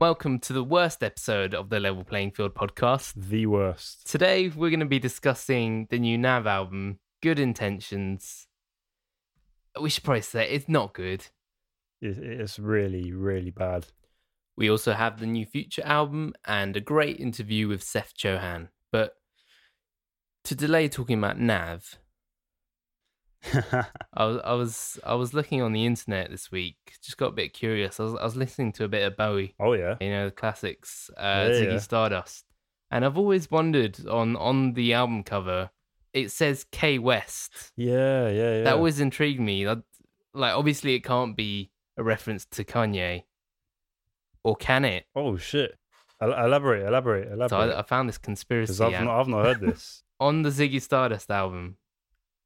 Welcome to the worst episode of the Level Playing Field podcast. The worst. Today, we're going to be discussing the new Nav album, Good Intentions. We should probably say it's not good. It's really, really bad. We also have the new Future album and a great interview with Seth Chohan. But to delay talking about Nav, I was I was I was looking on the internet this week. Just got a bit curious. I was I was listening to a bit of Bowie, oh yeah. you know, the classics, uh, Yeah, Ziggy yeah. Stardust, and I've always wondered on on the album cover, it says K West. Yeah, yeah, yeah. That always intrigued me. That- Like, obviously, it can't be a reference to Kanye, or can it? Oh shit. El- elaborate, elaborate, So elaborate. I, I found this conspiracy I've not, I've not heard this. on the Ziggy Stardust album.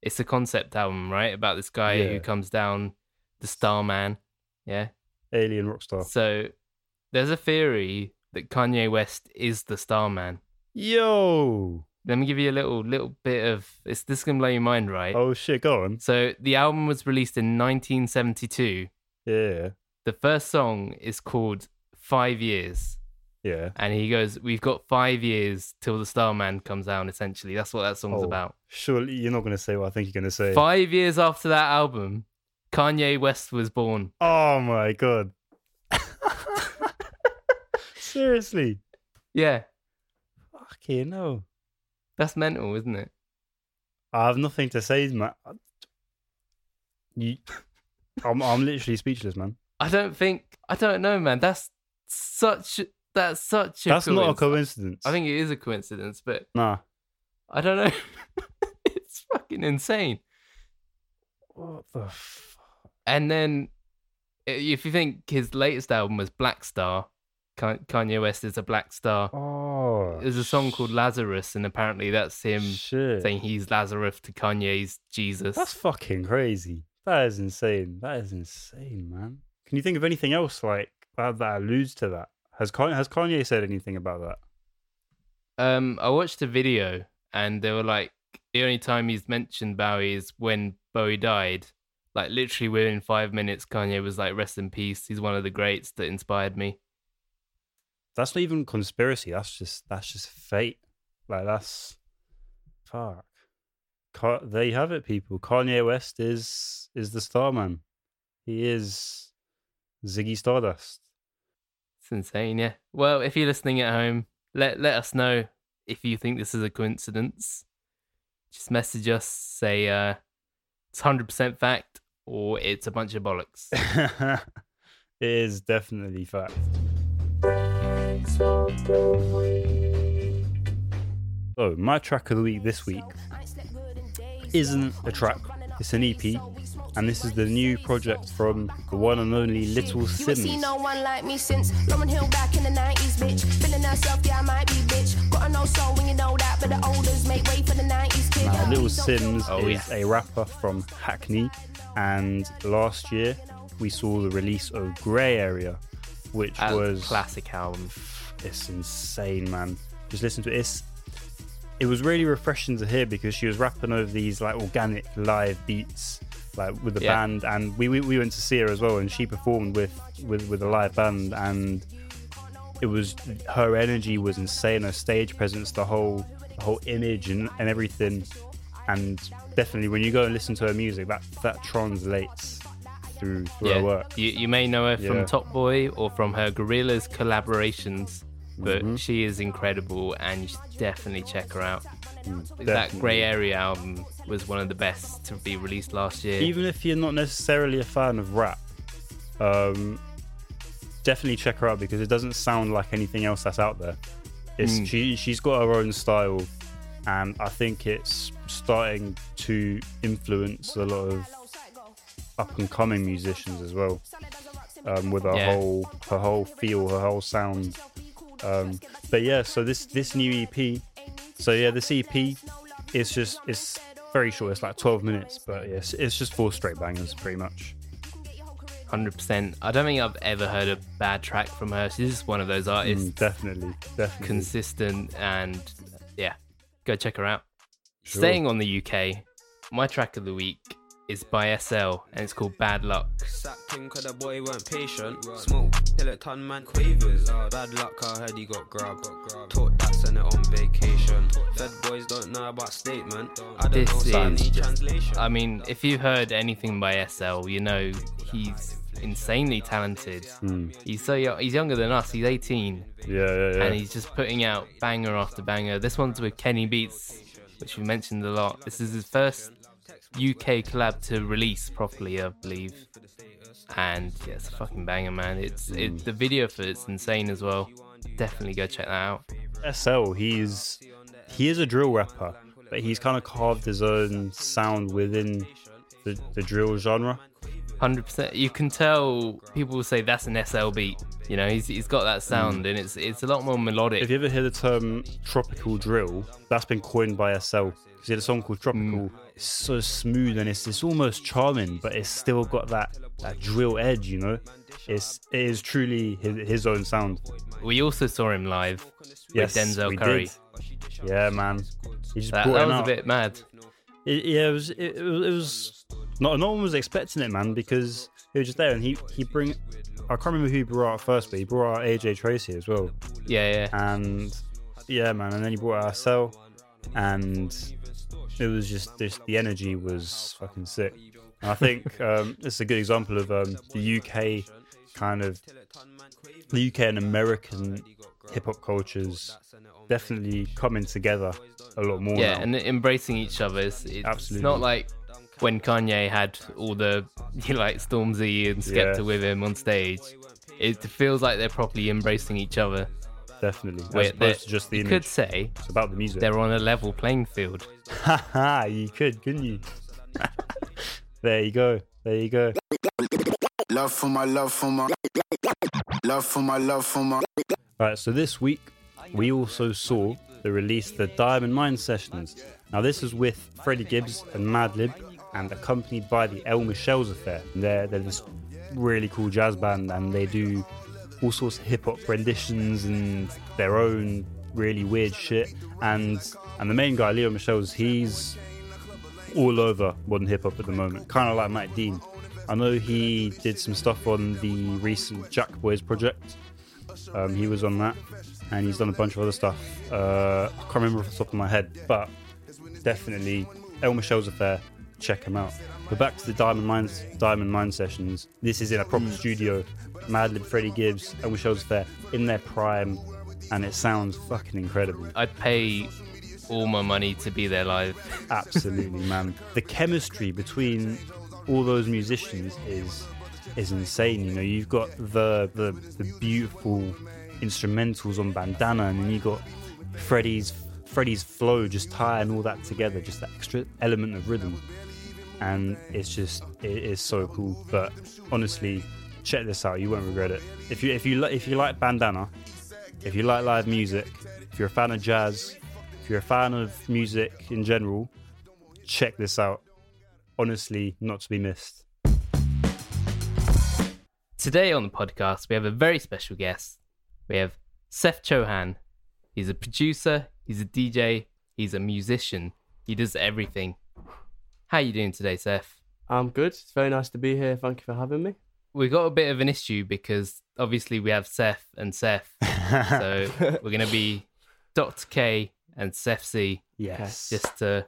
It's a concept album, right? About this guy Yeah. who comes down, the Starman. Yeah. Alien rockstar. So there's a theory that Kanye West is the Starman. Yo. Let me give you a little little bit of it's this is gonna blow your mind, right? Oh shit. Go on. So the album was released in 1972. Yeah, The first song is called Five Years. Yeah. And he goes, We've got five years till the Starman comes down, essentially. That's what that song's Oh, about. Surely you're not gonna say what I think you're gonna say. Five years after that album, Kanye West was born. Oh my god. Seriously. Yeah, Fucking no. that's mental, isn't it? I have nothing to say, man. You, I'm, I'm literally speechless, man. I don't think I don't know, man. That's such that's such a That's not a coincidence. I think it is a coincidence, but Nah. I don't know. it's fucking insane. What the f- And then if you think his latest album was Blackstar, Kanye West is a Black Star. Oh. There's a song called Lazarus, and apparently that's him Shit. saying he's Lazarus to Kanye's Jesus. That's fucking crazy. That is insane. That is insane, man. Can you think of anything else like that that alludes to that? Has Kanye, has Kanye said anything about that? Um, I watched a video and they were like, the only time he's mentioned Bowie is when Bowie died. Like literally within five minutes, Kanye was like, "Rest in peace. He's one of the greats that inspired me." That's not even conspiracy. That's just that's just fate. Like that's fuck. Ka- there you have it, people. Kanye West is is the star man. He is Ziggy Stardust. It's insane, yeah. Well, if you're listening at home, let let us know if you think this is a coincidence. Just message us, say uh, it's hundred percent fact or it's a bunch of bollocks. it is definitely fact. So, my track of the week this week isn't a track, it's an EP, and this is the new project from the one and only Little You Simz. seen no one like me since Lauryn Hill back in the 90s, bitch. Feeling herself, yeah, I might be, bitch. Got a no soul when you know that, but the olders make way for the 90s, kid. Now, Little Simz Oh, is yes. a rapper from Hackney, and last year we saw the release of Grey Area, which A was classic album. it's insane, man. Just listen to it. It's, it was really refreshing to hear because she was rapping over these like organic live beats, like with the Yeah. band, and we, we we went to see her as well, and she performed with with with a live band, and it was her energy was insane, her stage presence, the whole the whole image and, and everything, and definitely when you go and listen to her music, that that translates through through her work. You, you may know her from Top Boy or from her Gorillaz collaborations, but Mhm. she is incredible and you should definitely check her out. Mm, That. Grey Area album was one of the best to be released last year. even if you're not necessarily a fan of rap, um, definitely check her out because it doesn't sound like anything else that's out there. It's Mm. she she's got her own style, and I think it's starting to influence a lot of up and coming musicians as well. Um, with her Yeah. whole her whole feel, her whole sound. Um, but yeah, so this this new EP, so yeah, this EP is just it's very short. It's like twelve minutes, but yes, it's just four straight bangers, pretty much. Hundred percent. I don't think I've ever heard a bad track from her. She's just one of those artists, Mm, definitely, definitely. consistent and yeah, go check her out. Sure. Staying on the UK, my track of the week is by SL and it's called Bad Luck. Sacked him cause the boy weren't patient. Smoke till it ton man quavers. Bad luck, I heard he got grabbed. Taught that sent it on vacation. Fed boys don't know about statement. I don't This know is just- translation. I mean, if you heard anything by SL, you know he's insanely talented. Hmm. He's so young, he's younger than us. He's 18, Yeah, yeah, yeah. and he's just putting out banger after banger. This one's with Kenny Beats, which we mentioned a lot. This is his first UK collab to release properly, I believe. And yeah, it's a fucking banger, man. It's it, the video for it's insane as well. Definitely go check that out. SL, he's he is a drill rapper, but he's kind of carved his own sound within the, the drill genre. Hundred percent. You can tell people will say that's an SL beat. You know, he's he's got that sound, and it's it's a lot more melodic. If you ever hear the term tropical drill, that's been coined by SL. Because he had a song called Tropical. Mm. It's so smooth and it's it's almost charming, but it's still got that, that drill edge, you know? It's it is truly his, his own sound. We also saw him live Yes, with Denzel Curry. did. Yeah, man. He just That, brought that was a bit mad. It, yeah, it was. It, it was. It was not. No one was expecting it, man, because he was just there, and he he bring. I can't remember who he brought out first, but he brought out AJ Tracey as well, Yeah, yeah. and yeah, man, and then he brought out Cell, and it was just this. The energy was fucking sick. And I think um, this is a good example of um, the UK kind of the UK and American hip hop cultures definitely coming together a lot more. Yeah, now. and embracing each other. It's, it's Absolutely. not like when Kanye had all the you know, like Stormzy and Skepta Yeah. with him on stage. It feels like they're properly embracing each other. Definitely. As Wait, opposed to just the you image. could say It's about the music. they're on a level playing field. Haha, you could, couldn't you? there you go. There you go. Love for my love for my love for my love for my All right, so this week we also saw the release the Diamond Mine sessions. Now this is with Freddie Gibbs and Madlib and accompanied by the El Michels Affair. They're they're this really cool jazz band and they do all sorts of hip hop renditions and their own really weird shit. And and the main guy, Leon Michels, he's all over modern hip hop at the moment, kind of like Mike Dean. I know he did some stuff on the recent JackBoys project. Um, he was on that, and he's done a bunch of other stuff. Uh, I can't remember off the top of my head, but definitely El Michels affair. Check him out. But back to the Diamond Mines, Diamond Mine sessions. This is in a proper studio. Madlib, Freddie Gibbs, El Michels affair in their prime, and it sounds fucking incredible. I'd pay all my money to be there live. Absolutely, man. The chemistry between all those musicians is is insane. You know, you've got the the, the beautiful instrumentals on Bandana, and then you got Freddie's Freddie's flow, just tying all that together, just that extra element of rhythm, and it's just it is so cool. But honestly, check this out. You won't regret it. If you if you if you like Bandana, if you like live music, if you're a fan of jazz, if you're a fan of music in general, check this out. Honestly, not to be missed. Today on the podcast, we have a very special guest. We have Seth Chohan. He's a producer, he's a DJ, he's a musician. He does everything. How are you doing today, Seth? I'm good. It's very nice to be here. Thank you for having me. We got a bit of an issue because obviously we have Seth and Seth. So we're going to be Dr. K and Seth C Yes. just to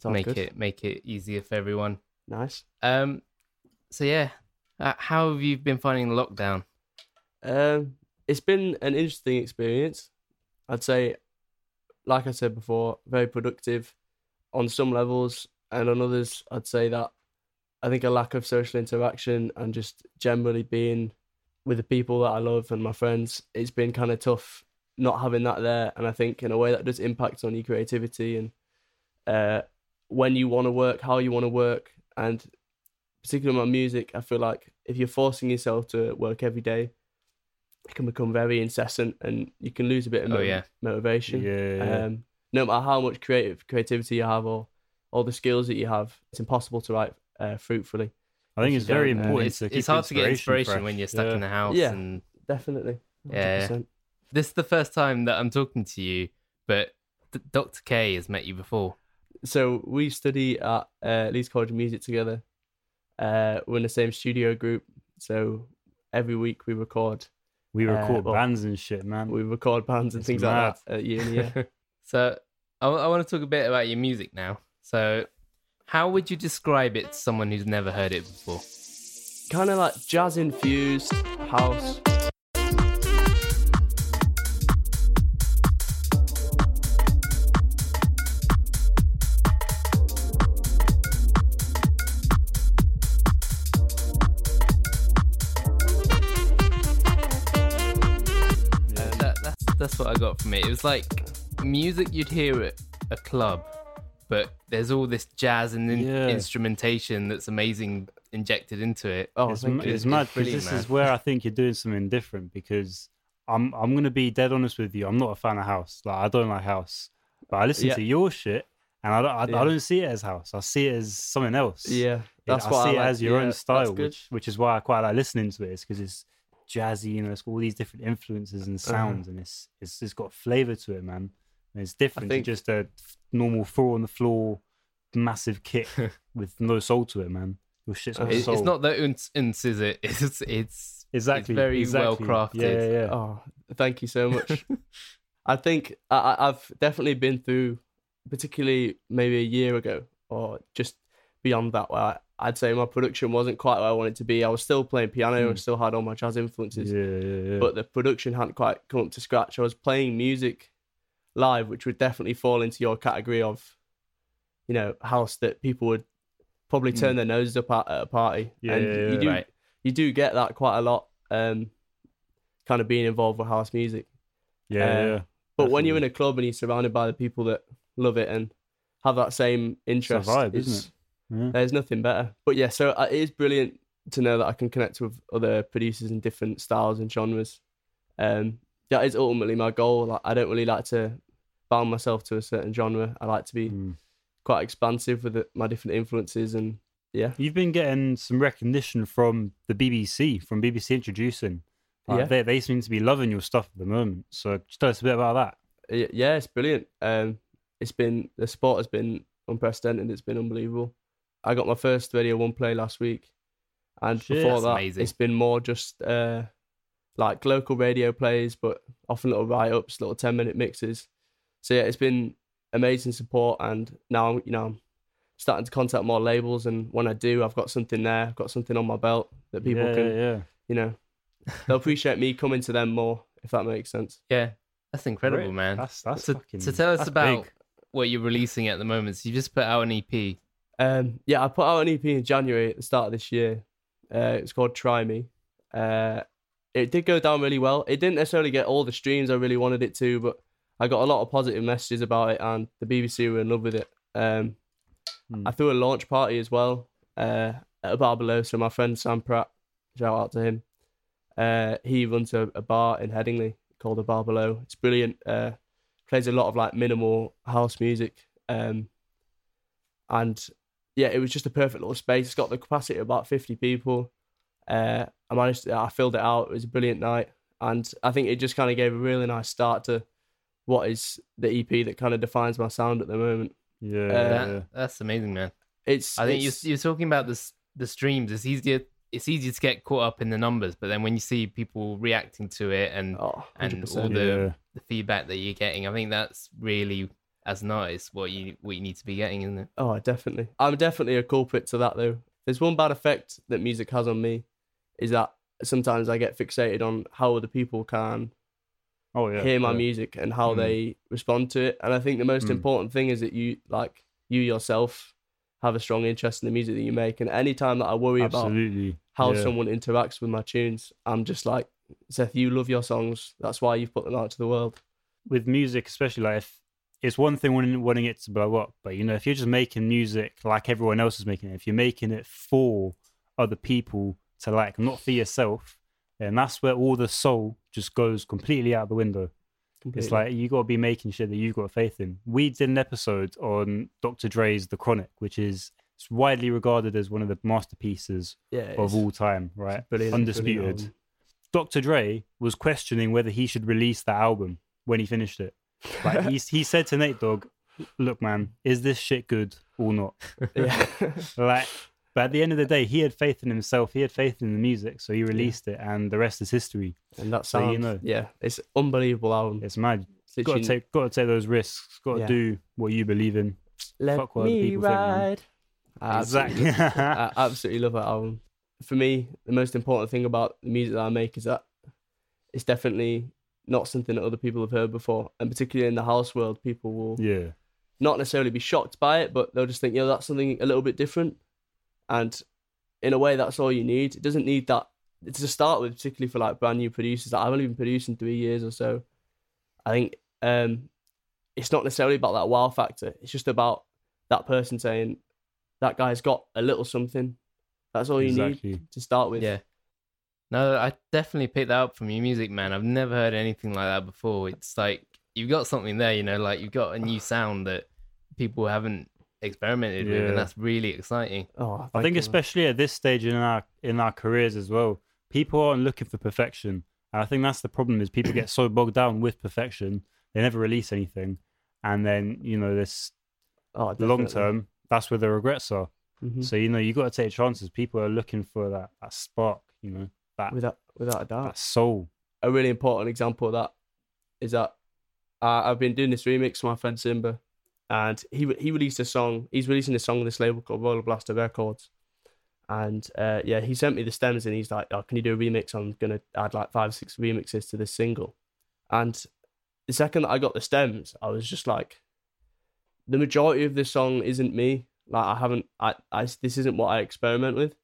Sounds make good. it make it easier for everyone. nice. Um so yeah, uh, how have you been finding the lockdown? Um, it's been an interesting experience. I'd say, like I said before, very productive on some levels, and on others, I'd say that I think a lack of social interaction and just generally being with the people that I love and my friends, it's been kind of tough not having that there. And I think in a way that does impact on your creativity and uh, when you want to work, how you want to work, and particularly my music, I feel like if you're forcing yourself to work every day, it can become very incessant and you can lose a bit of Oh, motiv- yeah. motivation. Yeah, yeah. Um, no matter how much creative creativity you have or all the skills that you have, it's impossible to write uh, fruitfully. I think it's very don't, uh, important It's, to it's hard to get inspiration fresh. when you're stuck Yeah. in the house Yeah. and Definitely. Yeah. 100%. this is the first time that I'm talking to you, but D- Dr. K has met you before. so we study at uh, Leeds College of Music together. Uh, we're in the same studio group, so every week we record. We Uh, record well, bands and shit, man. We record bands and It's things mad. like that at uni. Yeah. So I, want to talk a bit about your music now. So how would you describe it to someone who's never heard it before? kind of like jazz infused house. Uh, that's that's what I got from it. It was like music you'd hear at a club, but there's all this jazz and in- Yeah. instrumentation that's amazing injected into it. Oh, it's, you. it's mad because this man. is where I think you're doing something different because I'm I'm gonna be dead honest with you. I'm not a fan of house. Like I don't like house, but I listen Yeah. to your shit and I don't I, Yeah. I don't see it as house. I see it as something else. Yeah, that's I what see I it as your own style, which which is why I quite like listening to it. it. Is because it's jazzy, you know, it's got all these different influences and Uh-huh. sounds, and it's it's it's got flavor to it, man. And it's different think- to just a normal four on the floor, massive kick with no soul to it, man. Your shit's got Uh-huh. Soul. it's not that uns, uns is it? It's it's exactly very exactly. well-crafted. Yeah, yeah, yeah. Oh, thank you so much. I think I, I- I've definitely been through, particularly maybe a year ago or just beyond that, where I, I'd say my production wasn't quite where I wanted to be. I was still playing piano and still had all my jazz influences, Yeah, yeah, yeah. but the production hadn't quite come up to scratch. I was playing music live, which would definitely fall into your category of, you know, house that people would probably turn their noses up at at a party. Yeah, and yeah, you do Right. you do get that quite a lot. Um, kind of being involved with house music. yeah, uh, yeah. But when you're in a club and you're surrounded by the people that love it and have that same interest, vibe, Yeah. There's nothing better. But yeah, so uh, it is brilliant to know that I can connect with other producers in different styles and genres. Um, that is ultimately my goal. Like, I don't really like to bound myself to a certain genre. I like to be Mm. quite expansive with it, my different influences and yeah. You've been getting some recognition from the BBC, from BBC Introducing. Like, Yeah. They, they seem to be loving your stuff at the moment. So just tell us a bit about that. Y- Yeah, it's brilliant. Um, it's been the sport has been unprecedented. It's been unbelievable. I got my first Radio One play last week, and Shit, before that, amazing. it's been more just uh, like local radio plays, but often little write ups, little ten minute mixes. So yeah, it's been amazing support, and now you know I'm starting to contact more labels, and when I do, I've got something there, I've got something on my belt that people yeah, can, yeah, yeah. you know, they'll appreciate me coming to them more if that makes sense. yeah, that's incredible, Great. man. That's that's so, fucking. so tell us that's about big. what you're releasing at the moment. So you just put out an EP. Um, yeah, I put out an EP in January at the start of this year. Uh, it's called Try Me. Uh, it did go down really well. It didn't necessarily get all the streams I really wanted it to, but I got a lot of positive messages about it, and the BBC were in love with it. Um, Hmm. I threw a launch party as well uh, at a bar below. So my friend Sam Pratt, shout out to him. Uh, he runs a, a bar in Headingley called the Bar Below. It's brilliant. Uh, plays a lot of like minimal house music. Um, and yeah, it was just a perfect little space. It's got the capacity of about 50 people. Uh, I managed to, I filled it out. It was a brilliant night. And I think it just kind of gave a really nice start to what is the EP that kind of defines my sound at the moment. Yeah, uh, That. That's amazing, man. It's, I think it's- you're, you're talking about this the streams. It's easier. It's easier to get caught up in the numbers, but then when you see people reacting to it and oh, and all the Yeah. the feedback that you're getting, I think that's really as an artist what you what you need to be getting, isn't it? Oh, definitely. I'm definitely a culprit to that though. There's one bad effect that music has on me is that sometimes I get fixated on how other people can Oh yeah. hear my yeah. music and how Mm. they respond to it. And I think the most Mm. important thing is that you like you yourself have a strong interest in the music that you make. And anytime that I worry about how yeah. someone interacts with my tunes, I'm just like, Seth, you love your songs. That's why you've put them out to the world. with music, especially like if it's one thing wanting, wanting it to blow up, but you know, if you're just making music like everyone else is making it, if you're making it for other people to like, not for yourself, then that's where all the soul just goes completely out the window. Completely. It's like you got to be making shit that you've got faith in. We did an episode on Dr. Dre's The Chronic, which is it's widely regarded as one of the masterpieces yeah, of all time, right? brilliant, Undisputed. brilliant. Dr. Dre was questioning whether he should release that album when he finished it. Like he, he said to Nate Dogg, look, man, is this shit good or not? yeah. Like, but at the end of the day, he had faith in himself. He had faith in the music, so he released it, and the rest is history. and that So you know. yeah, it's unbelievable album. It's mad. It's Got to take, got to take those risks. Got to Yeah. do what you believe in. Let fuck what other me people ride. I absolutely, Exactly. I absolutely love that album. For me, the most important thing about the music that I make is that it's definitely not something that other people have heard before, and particularly in the house world, people will yeah, not necessarily be shocked by it, but they'll just think, you know, that's something a little bit different. And in a way, that's all you need. It doesn't need that to start with, particularly for like brand new producers. Like, I've only been producing three years or so. I think um, it's not necessarily about that wow factor. It's just about that person saying that guy's got a little something. That's all you exactly. need to start with. Yeah. No, I definitely picked that up from your music, man. I've never heard anything like that before. It's like you've got something there, you know, like you've got a new sound that people haven't experimented with, and that's really exciting. Oh, I think you. especially at this stage in our in our careers as well, people aren't looking for perfection. And I think that's the problem is people get so bogged down with perfection, they never release anything. And then, you know, this oh, long term, that's where the regrets are. Mhm. So, you know, you gotta take chances. People are looking for that, that spark, you know, that without without a doubt. that soul. a really important example of that is that uh, I've been doing this remix for my friend Simba, and he he released a song. He's releasing a song on this label called Roller Blaster Records, and uh, yeah, he sent me the stems, and he's like, "Oh, can you do a remix? I'm gonna add like five, or six remixes to this single." And the second that I got the stems, I was just like, the majority of this song isn't me. Like I haven't, I, I this isn't what I experiment with.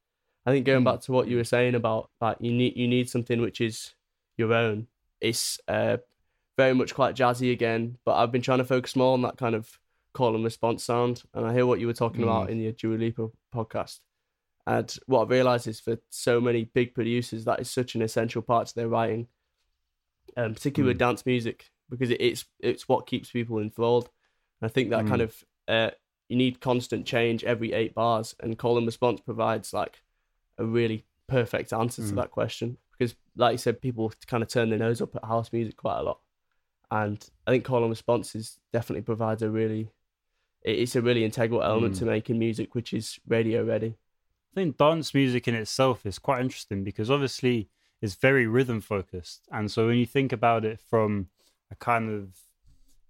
I think going Mm. back to what you were saying about like you need you need something which is your own. It's uh, very much quite jazzy again, but I've been trying to focus more on that kind of call and response sound. And I hear what you were talking about in your Dua Lipa podcast. And what I've realized is for so many big producers, that is such an essential part to their writing, um, particularly with dance music, because it, it's it's what keeps people enthralled. And I think that kind of uh, you need constant change every eight bars, and call and response provides like a really perfect answer to Mm. that question because, like you said, people kind of turn their nose up at house music quite a lot, and I think call and response is definitely provides a really, it's a really integral element Mm. to making music which is radio ready. I think dance music in itself is quite interesting because obviously it's very rhythm focused. And so when you think about it from a kind of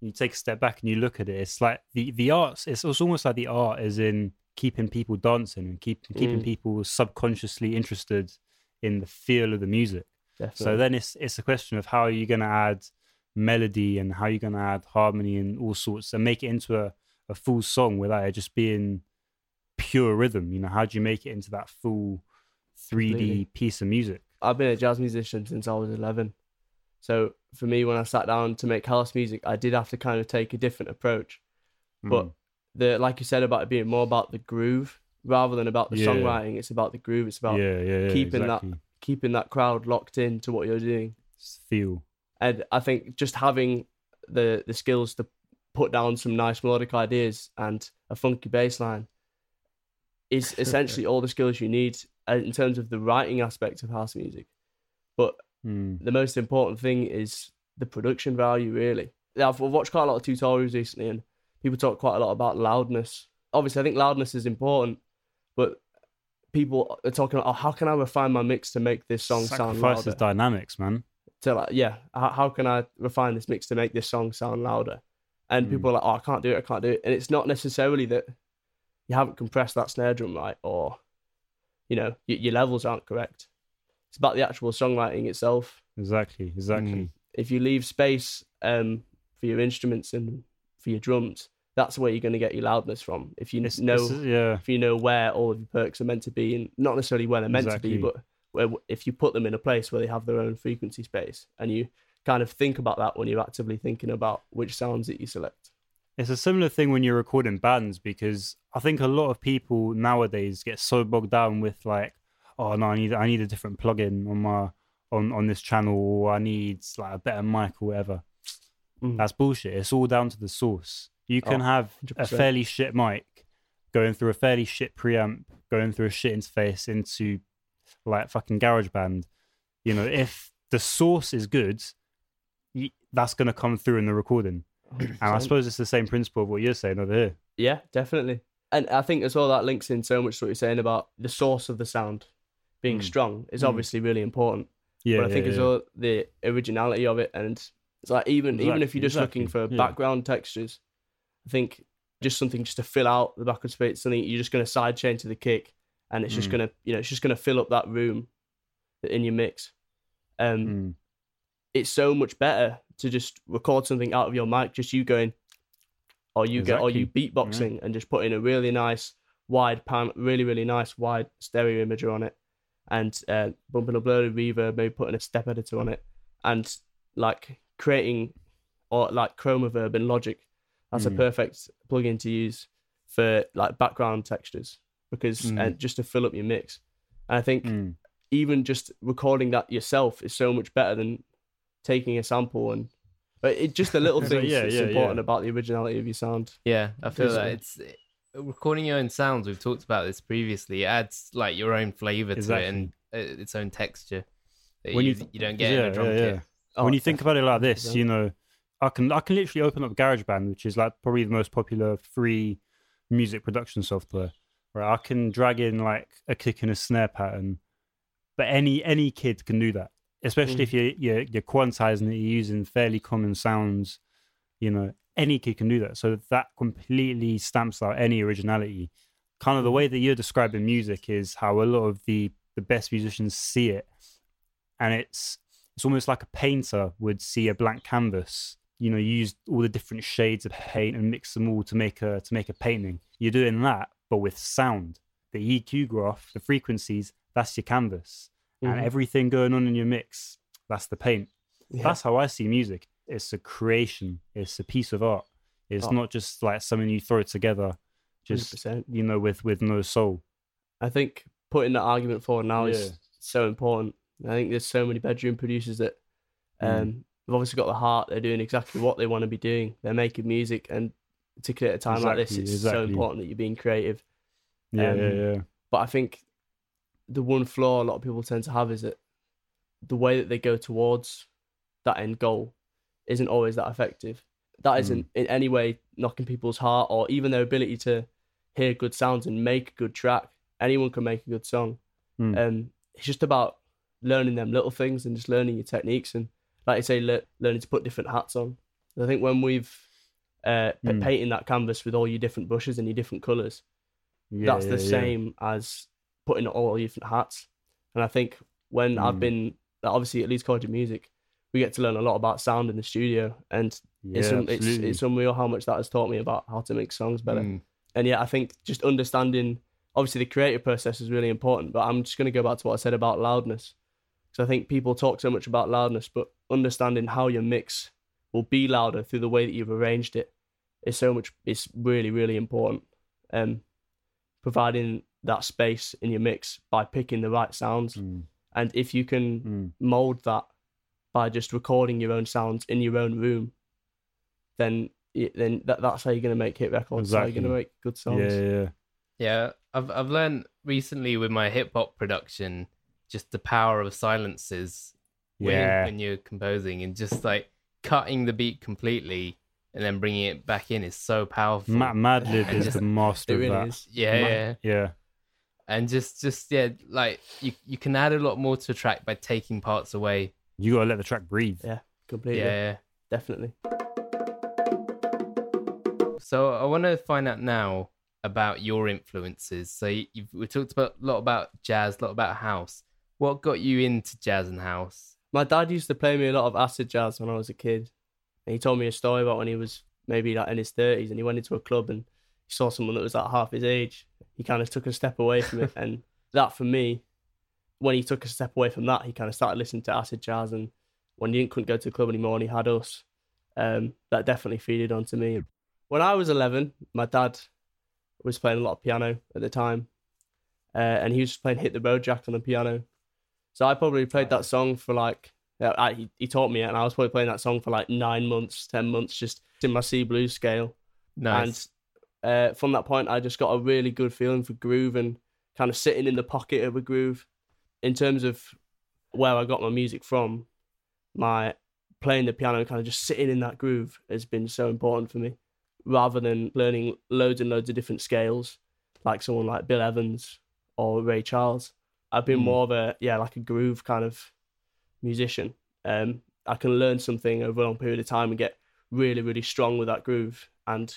you take a step back and you look at it, it's like the the arts. It's, it's almost like the art is in keeping people dancing and keep keeping Mm. people subconsciously interested in the feel of the music. Definitely. So then it's it's a question of how are you going to add melody and how are you're going to add harmony and all sorts and make it into a, a full song without it just being pure rhythm. You know, how do you make it into that full 3D Completely. piece of music? I've been a jazz musician since I was 11. So for me, when I sat down to make house music, I did have to kind of take a different approach. But Mm. the like you said about it being more about the groove rather than about the Yeah. songwriting, it's about the groove. It's about yeah, yeah, keeping exactly. that keeping that crowd locked in to what you're doing. Feel. And I think just having the the skills to put down some nice melodic ideas and a funky bass line is essentially all the skills you need uh, in terms of the writing aspect of house music. But Mm. the most important thing is the production value, really. I've watched quite a lot of tutorials recently, and people talk quite a lot about loudness. Obviously, I think loudness is important, but people are talking about, oh, how can I refine my mix to make this song sound Sacrifices louder? dynamics, man. like, yeah, how, how can I refine this mix to make this song sound louder? And Mm. people are like, oh, I can't do it, I can't do it. And it's not necessarily that you haven't compressed that snare drum right, or you know, y- your levels aren't correct. It's about the actual songwriting itself. Exactly, exactly. Mm. If you leave space um, for your instruments and for your drums, that's where you're going to get your loudness from. If you It's, know, it's- yeah, if you know where all of your perks are meant to be, and not necessarily where they're meant to be, but where if you put them in a place where they have their own frequency space, and you kind of think about that when you're actively thinking about which sounds that you select. It's a similar thing when you're recording bands because I think a lot of people nowadays get so bogged down with like, oh no, I need I need a different plugin on my on on this channel or I need like a better mic or whatever. Mm. That's bullshit. It's all down to the source. You can Oh, have a 100%. fairly shit mic going through a fairly shit preamp, going through a shit interface into like fucking GarageBand. You know, if the source is good, that's going to come through in the recording. And I suppose it's the same principle of what you're saying over here. Yeah, definitely. And I think as well that links in so much to what you're saying about the source of the sound being Mm. strong is Mm. obviously really important. Yeah, but I think yeah, as yeah. well the originality of it and it's like even even if you're just looking for yeah. background textures, I think just something just to fill out the backwards space, something you're just gonna side chain to the kick and it's just Mm. gonna you know, it's just gonna fill up that room in your mix. Um Mm. It's so much better to just record something out of your mic, just you going, or you get, or you beatboxing and just putting a really nice wide pan, really really nice wide stereo imager on it, and uh, bumping a of reverb, maybe putting a step editor on it, and like creating or like ChromaVerb and Logic. That's a Mm. perfect plugin to use for like background textures because Mm. and just to fill up your mix. And I think Mm. even just recording that yourself is so much better than taking a sample and but it just the little So, things yeah, that's yeah, important yeah. about the originality of your sound. Yeah, I feel that Definitely. it's recording your own sounds. We've talked about this previously. It adds like your own flavor to it and uh, its own texture that When you, you- you don't get in a drum yeah, kit. Oh, when you think about it like this, you know, I can I can literally open up GarageBand, which is like probably the most popular free music production software. Right, I can drag in like a kick and a snare pattern, but any any kid can do that. Especially Mm. if you're, you're you're quantizing it, you're using fairly common sounds. You know, any kid can do that. So that completely stamps out any originality. Kind of the way that you're describing music is how a lot of the the best musicians see it, and it's it's almost like a painter would see a blank canvas you know use all the different shades of paint and mix them all to make a to make a painting you're doing that but with sound the eq graph the frequencies that's your canvas Mhm. and everything going on in your mix that's the paint Yeah. that's how i see music it's a creation it's a piece of art it's Oh. not just like something you throw together just 100%. you know with with no soul I think putting that argument forward now Yeah. is so important. I think there's so many bedroom producers that Mm. um they've obviously got the heart, they're doing exactly what they want to be doing. They're making music and particularly at a time like this, Exactly, it's so important that you're being creative. yeah Um, yeah yeah But I think the one flaw a lot of people tend to have is that the way that they go towards that end goal isn't always that effective. That isn't in any way knocking people's heart or even their ability to hear good sounds and make a good track. Anyone can make a good song. Mm. Um, it's just about learning them little things and just learning your techniques and, like I say, le- learning to put different hats on. I think when we've uh, Mm. painting that canvas with all your different brushes and your different colors, yeah that's the yeah. same as putting all your different hats. And I think when I've Mm. been obviously at Leeds college of music, we get to learn a lot about sound in the studio, and yeah, it's, it's it's unreal how much that has taught me about how to make songs better. Mm. And yeah, I think just understanding obviously the creative process is really important. But I'm just going to go back to what I said about loudness, because I think people talk so much about loudness, but understanding how your mix will be louder through the way that you've arranged it is so much. It's really really important. Um, providing that space in your mix by picking the right sounds, Mm, and if you can mm. mold that by just recording your own sounds in your own room, then then that, that's how you're gonna make hit records. That's How you're gonna make good songs. yeah yeah Yeah, I've I've learned recently with my hip hop production just the power of silences when, yeah when you're composing and just like cutting the beat completely and then bringing it back in is so powerful. Ma- Madlib is just- the master of really that. is. yeah, Ma- yeah, Yeah, and just just yeah, like you you can add a lot more to a track by taking parts away. you gotta let the track breathe. Yeah, completely. Yeah. Definitely. So I want to find out now about your influences. So you, you've, we talked about a lot about jazz, a lot about house. What got you into jazz and house? My dad used to play me a lot of acid jazz when I was a kid. And he told me a story about when he was maybe like in his thirties and he went into a club and he saw someone that was like half his age. He kind of took a step away from it. and that for me, when he took a step away from that, he kind of started listening to acid jazz. And when he didn't, couldn't go to the club anymore and he had us, um, that definitely feeded onto me. When I was 11, my dad was playing a lot of piano at the time. Uh, and he was just playing Hit the Road Jack on the piano. So I probably played that song for like, I, he, he taught me it, and I was probably playing that song for like nine months, 10 months, just in my C blues scale. Nice. Uh, from that point, I just got a really good feeling for groove and kind of sitting in the pocket of a groove. In terms of where I got my music from, my playing the piano and kind of just sitting in that groove has been so important for me, rather than learning loads and loads of different scales, like someone like Bill Evans or Ray Charles. I've been Mm. more of a yeah, like a groove kind of musician. Um, I can learn something over a long period of time and get really, really strong with that groove and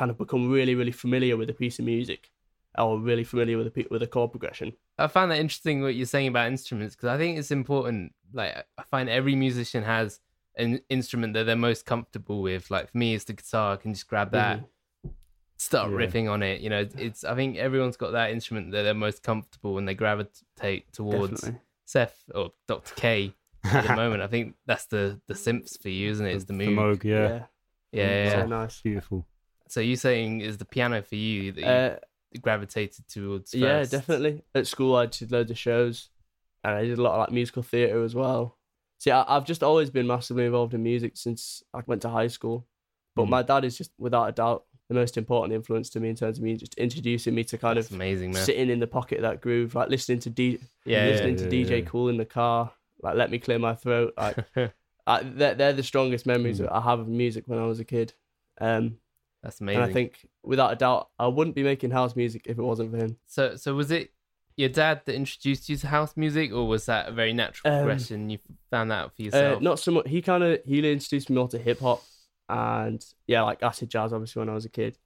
kind of become really, really familiar with a piece of music or really familiar with a with a chord progression. I find that interesting what you're saying about instruments because I think it's important. Like I find every musician has an instrument that they're most comfortable with. Like for me, it's the guitar. I can just grab that, mm-hmm. start Yeah. riffing on it. You know, it's. I think everyone's got that instrument that they're most comfortable and they gravitate towards. Definitely. Seth or Dr. K at the moment. I think that's the the synths for you, isn't it? It's the The. Moog, yeah. Yeah, yeah, yeah. So nice. Beautiful. So you saying is the piano for you that you Uh, gravitated towards? yeah, definitely. At school, I did loads of shows, and I did a lot of like musical theatre as well. See, I, I've just always been massively involved in music since I went to high school. But Mm. my dad is just, without a doubt, the most important influence to me in terms of me just introducing me to kind That's of amazing, man. sitting in the pocket of that groove, like listening to D, Yeah, yeah. listening to yeah, DJ yeah. Kool in the car, like let me clear my throat. Like I, they're, they're the strongest memories Mm. that I have of music when I was a kid. Um, That's amazing. and I think without a doubt, I wouldn't be making house music if it wasn't for him. So, so was it your dad that introduced you to house music, or was that a very natural Um, progression? You found that out for Uh, yourself. not so much. He kind of he introduced me more to hip hop and yeah, like acid jazz, obviously when I was a kid,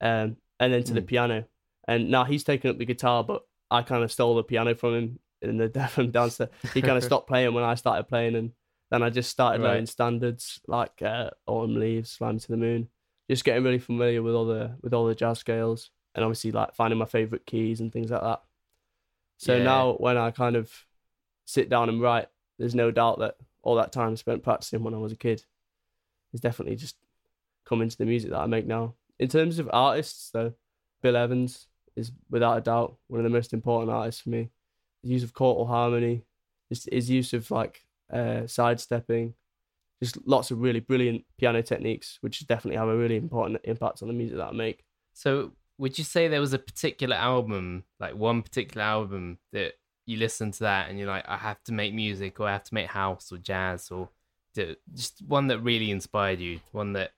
um, and then to the Mm. piano. And now he's taken up the guitar, but I kind of stole the piano from him in the and dancer. He kind of stopped playing when I started playing, and then I just started Right. learning standards like uh, Autumn Leaves, Fly Me to the Moon, just getting really familiar with all the with all the jazz scales, and obviously like finding my favorite keys and things like that. So Yeah. now when I kind of sit down and write, there's no doubt that all that time spent practicing when I was a kid is definitely just come into the music that I make now. In terms of artists, though, Bill Evans is without a doubt one of the most important artists for me. His use of chordal harmony, his, his use of like uh, sidestepping, just lots of really brilliant piano techniques, which definitely have a really important impact on the music that I make. So, would you say there was a particular album, like one particular album, that you listen to that and you're like, I have to make music, or I have to make house or jazz, or just one that really inspired you, one that,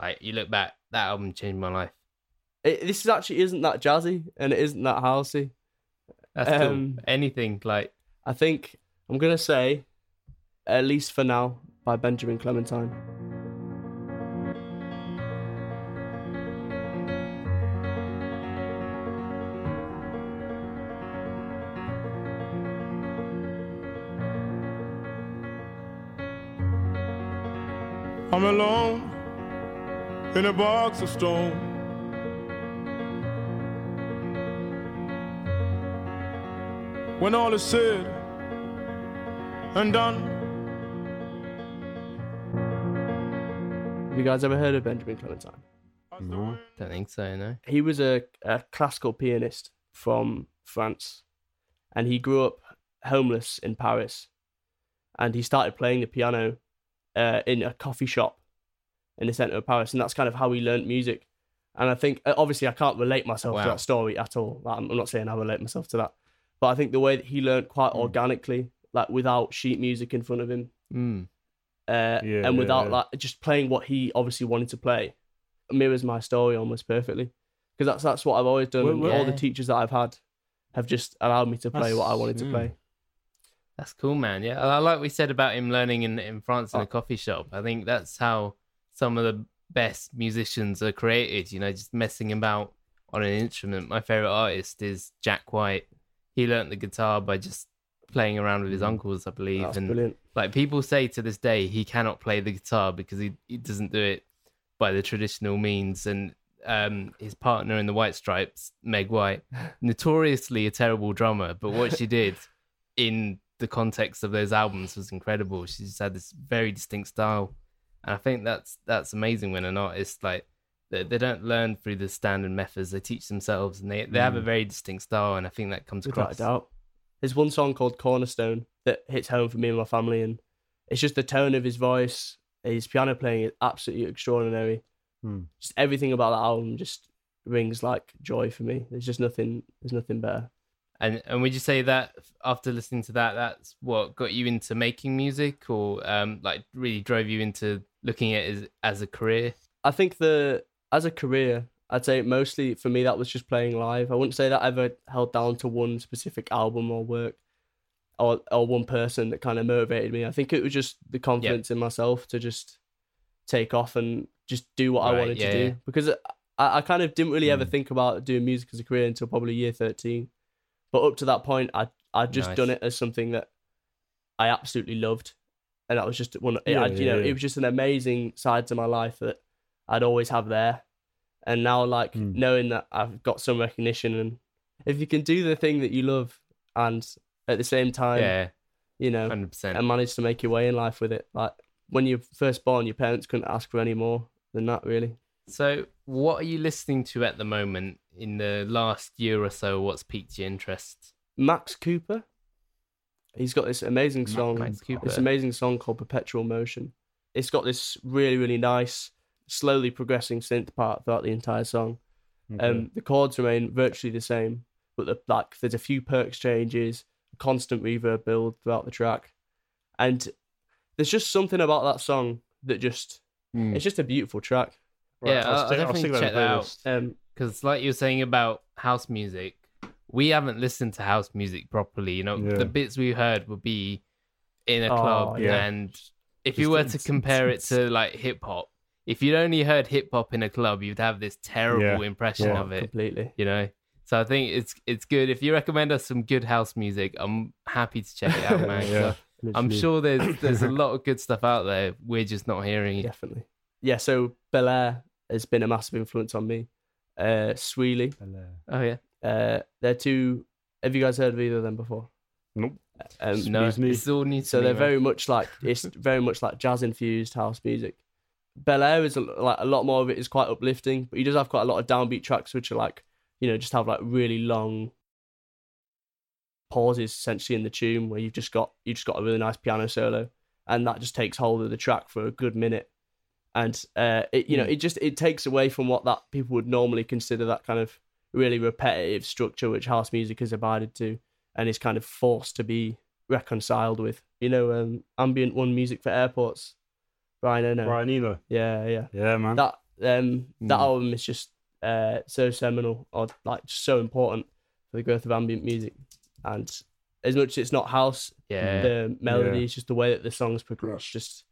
like, you look back, that album changed my life. It, this is actually isn't that jazzy and it isn't that housey. That's cool. Um, Anything like I think I'm gonna say, at least for now, by Benjamin Clementine. I'm alone in a box of stone. When all is said and done, Have you guys ever heard of Benjamin Clementine? No. don't think so, no. He was a, a classical pianist from France, and he grew up homeless in Paris, and he started playing the piano uh, in a coffee shop in the center of Paris, and that's kind of how he learnt music. And I think, uh, obviously, I can't relate myself Wow. to that story at all. I'm I'm not saying I relate myself to that, but I think the way that he learnt quite Hmm. organically, like without sheet music in front of him, Mm. Uh, Yeah, and without yeah. like just playing what he obviously wanted to play, mirrors my story almost perfectly. Because that's that's what I've always done. Well, and well- all the teachers that I've had have just allowed me to play what I wanted to yeah. play. That's cool, man. Yeah, I like we said about him learning in, in France in Oh. a coffee shop. I think that's how some of the best musicians are created. You know, just messing about on an instrument. My favorite artist is Jack White. He learnt the guitar by just playing around with his Mm. uncles, I believe. That's and brilliant. like people say to this day, he cannot play the guitar because he, he doesn't do it by the traditional means. And um, his partner in the White Stripes, Meg White, notoriously a terrible drummer, but what she did in the context of those albums was incredible. She just had this very distinct style, and I think that's that's amazing when an artist like they, they don't learn through the standard methods; they teach themselves, and they they have a Mm. very distinct style, and I think that comes Without across. Doubt. There's one song called Cornerstone that hits home for me and my family, and it's just the tone of his voice. His piano playing is absolutely extraordinary. Hmm. Just everything about that album just rings like joy for me. There's just nothing. There's nothing better. And and would you say that after listening to that, that's what got you into making music, or um, like really drove you into looking at it as, as a career? I think the as a career, I'd say mostly for me that was just playing live. I wouldn't say that I ever held down to one specific album or work or or one person that kind of motivated me. I think it was just the confidence in myself to just take off and just do what I wanted yeah, to do yeah. because I, I kind of didn't really ever Mm. think about doing music as a career until probably year 13. But up to that point, I I'd just Nice. done it as something that I absolutely loved, and that was just one. Yeah, I, you know, it was just an amazing side to my life that I'd always have there, and now like Mm. knowing that I've got some recognition, and if you can do the thing that you love, and at the same time, yeah, you know, hundred percent. and manage to make your way in life with it, like when you're first born, your parents couldn't ask for any more than that, really. So, what are you listening to at the moment? In the last year or so, what's piqued your interest? Max Cooper, he's got this amazing song. Max Cooper. This amazing song called Perpetual Motion. It's got this really, really nice, slowly progressing synth part throughout the entire song. Okay. Um, the chords remain virtually the same, but the, like there's a few perks changes, constant reverb build throughout the track, and there's just something about that song that just it's just a beautiful track. yeah, I'll I'll, stick- I'll definitely stick that check that out. playlist. Um, because like you were saying about house music we haven't listened to house music properly you know Yeah. the bits we heard would be in a Oh, club yeah. and if you were to compare it to like hip hop if you'd only heard hip hop in a club you'd have this terrible Yeah. impression Yeah. of it completely. you know so i think it's it's good if you recommend us some good house music i'm happy to check it out man Yeah. i'm sure there's there's a lot of good stuff out there we're just not hearing it Definitely. Yeah, so Bellaire has been a massive influence on me. Uh Sweely. oh yeah Uh they're two have you guys heard of either of them before? Nope. Um, no Excuse me. it's all new to so me, they're man. very much like it's very much like jazz infused house music. Bellaire is a, like a lot more of it is quite uplifting, but he does have quite a lot of downbeat tracks which are like you know just have like really long pauses essentially in the tune where you've just got you just got a really nice piano solo and that just takes hold of the track for a good minute. And uh it you know Hmm. it just it takes away from what that people would normally consider that kind of really repetitive structure which house music has abided to and is kind of forced to be reconciled with. You know um ambient one music for airports brian Eno. Brian Eno. yeah yeah Yeah, man. that um that Mm. album is just uh so seminal or like just so important for the growth of ambient music and as much as it's not house yeah the melody Yeah. is just the way that the songs progress just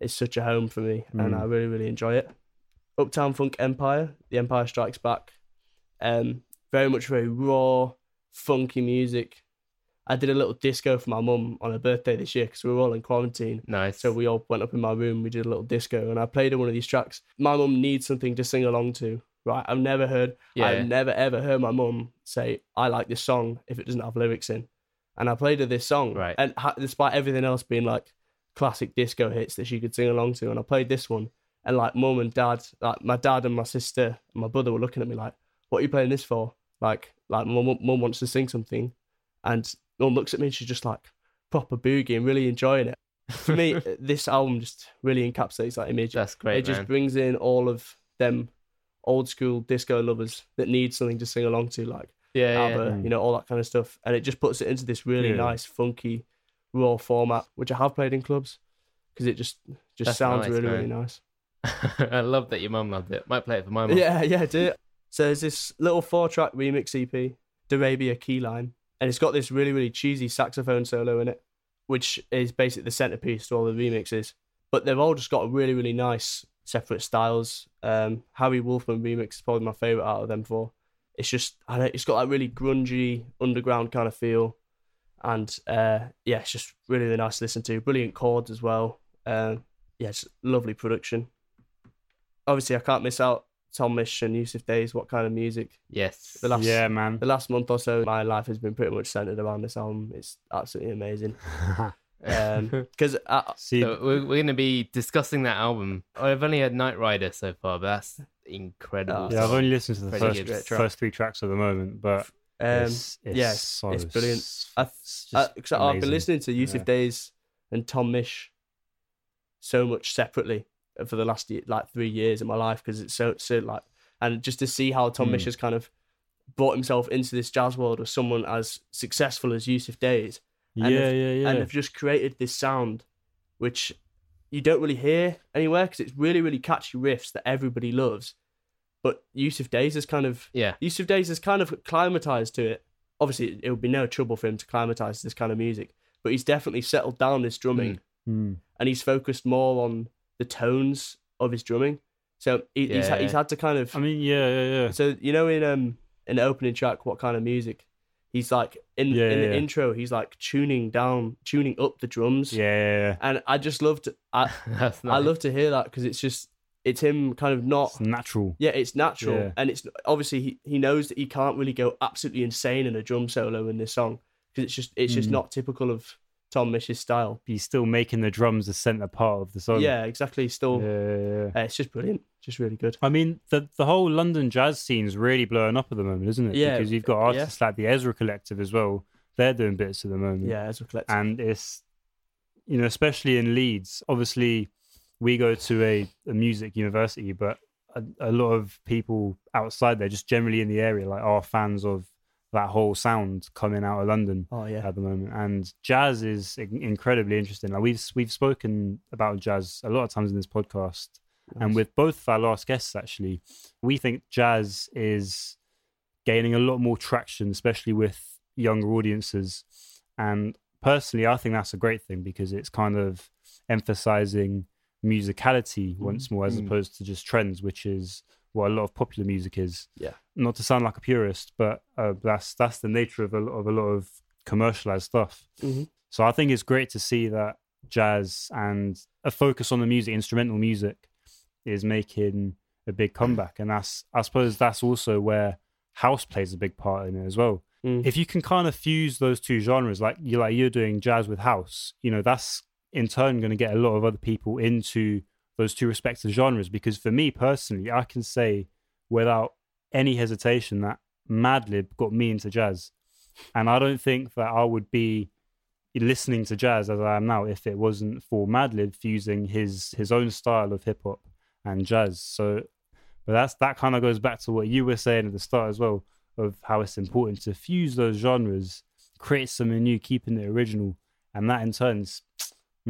it's such a home for me and Mm. i really really enjoy it uptown funk empire the empire strikes back um very much very raw funky music i did a little disco for my mum on her birthday this year because we were all in quarantine nice so we all went up in my room, we did a little disco, and I played her one of these tracks. My mum needs something to sing along to, right? I've never heard, yeah I've never ever heard my mum say, I like this song if it doesn't have lyrics in. And I played her this song, Right. And ha- despite everything else being like classic disco hits that she could sing along to, and I played this one, and like mum and dad, like my dad and my sister and my brother were looking at me like, what are you playing this for? Like, like mum, mum wants to sing something, and mum looks at me and she's just like proper boogie and really enjoying it for me, this album just really encapsulates that image. that's great it just brings in all of them old school disco lovers that need something to sing along to, like yeah, yeah. ABBA, Mm. you know, all that kind of stuff. And it just puts it into this really Yeah. nice, funky, raw format, which I have played in clubs because it just just That's sounds nice, really, man. really nice. I love that your mum loved it. Might play it for my mum. Yeah, yeah, do it. So there's this little four track remix EP, Darabia Keyline, and it's got this really, really cheesy saxophone solo in it, which is basically the centerpiece to all the remixes. But they've all just got a really, really nice separate styles. Um, Harry Wolfman remix is probably my favorite out of them four. It's just, it's got that really grungy underground kind of feel, and uh, yeah, it's just really, really nice to listen to. Brilliant chords as well. Um, yeah, it's lovely production. Obviously, I can't miss out Tom Misch and Yussef Dayes. What kind of music? Yes. The last, yeah, man. the last month or so, my life has been pretty much centered around this album. It's absolutely amazing. Because See, So we're, we're going to be discussing that album. I've only had Night Rider so far, but that's incredible. Yeah, I've only listened to the first, first three tracks at the moment, but um, it's, it's, yeah, so, it's brilliant. I, it's I, just 'cause I've been listening to Yussef Yeah. Dayes and Tom Misch so much separately for the last ye- like three years of my life because it's so so like and just to see how Tom Mm. Misch has kind of brought himself into this jazz world as someone as successful as Yussef Dayes, Yeah, And yeah, have- yeah. and have just created this sound, which you don't really hear anywhere because it's really, really catchy riffs that everybody loves. But Yussef Dayes has kind of Yeah. Yussef Dayes has kind of climatized to it. Obviously, it would be no trouble for him to climatize this kind of music, but he's definitely settled down this drumming Mm. and he's focused more on the tones of his drumming. So he, he's Yeah, he's yeah. had to kind of I mean, yeah, yeah, yeah. so you know in um in the opening track, what kind of music? He's like in Yeah, in the yeah, yeah. intro, he's like tuning down, tuning up the drums. Yeah, yeah, yeah. And I just loved I That's I love to hear that because it's just it's him kind of not It's natural. yeah, it's natural, Yeah. and it's obviously he, he knows that he can't really go absolutely insane in a drum solo in this song because it's just it's just Mm. not typical of Tom Misch's style. He's still making the drums the center part of the song. yeah, exactly. Still, yeah, yeah, yeah. uh, it's just brilliant, just really good. I mean, the the whole London jazz scene's really blowing up at the moment, isn't it? Yeah, Because you've got yeah. artists like the Ezra Collective as well. They're doing bits at the moment. Yeah, as a collective. and it's you know especially in leeds obviously we go to a, a music university but a, a lot of people outside there just generally in the area like are fans of that whole sound coming out of london oh yeah, at the moment. And jazz is incredibly interesting. Like we've we've spoken about jazz a lot of times in this podcast. And with both of our last guests actually we think jazz is gaining a lot more traction especially with younger audiences. And personally i think that's a great thing because it's kind of emphasizing musicality once more as Mm. opposed to just trends which is what a lot of popular music is Yeah. not to sound like a purist but uh, that's that's the nature of a, of a lot of commercialized stuff Mhm. so i think it's great to see that jazz and a focus on the music instrumental music is making a big comeback and that's i suppose that's also where house plays a big part in it as well Mm. if you can kind of fuse those two genres like you like you're doing jazz with house you know that's in turn going to get a lot of other people into those two respective genres because for me personally i can say without any hesitation that madlib got me into jazz. And i don't think that i would be listening to jazz as i am now if it wasn't for madlib fusing his his own style of hip hop and jazz. So but that's that kind of goes back to what you were saying at the start as well of how it's important to fuse those genres, create something new, keeping it original, and that in turn,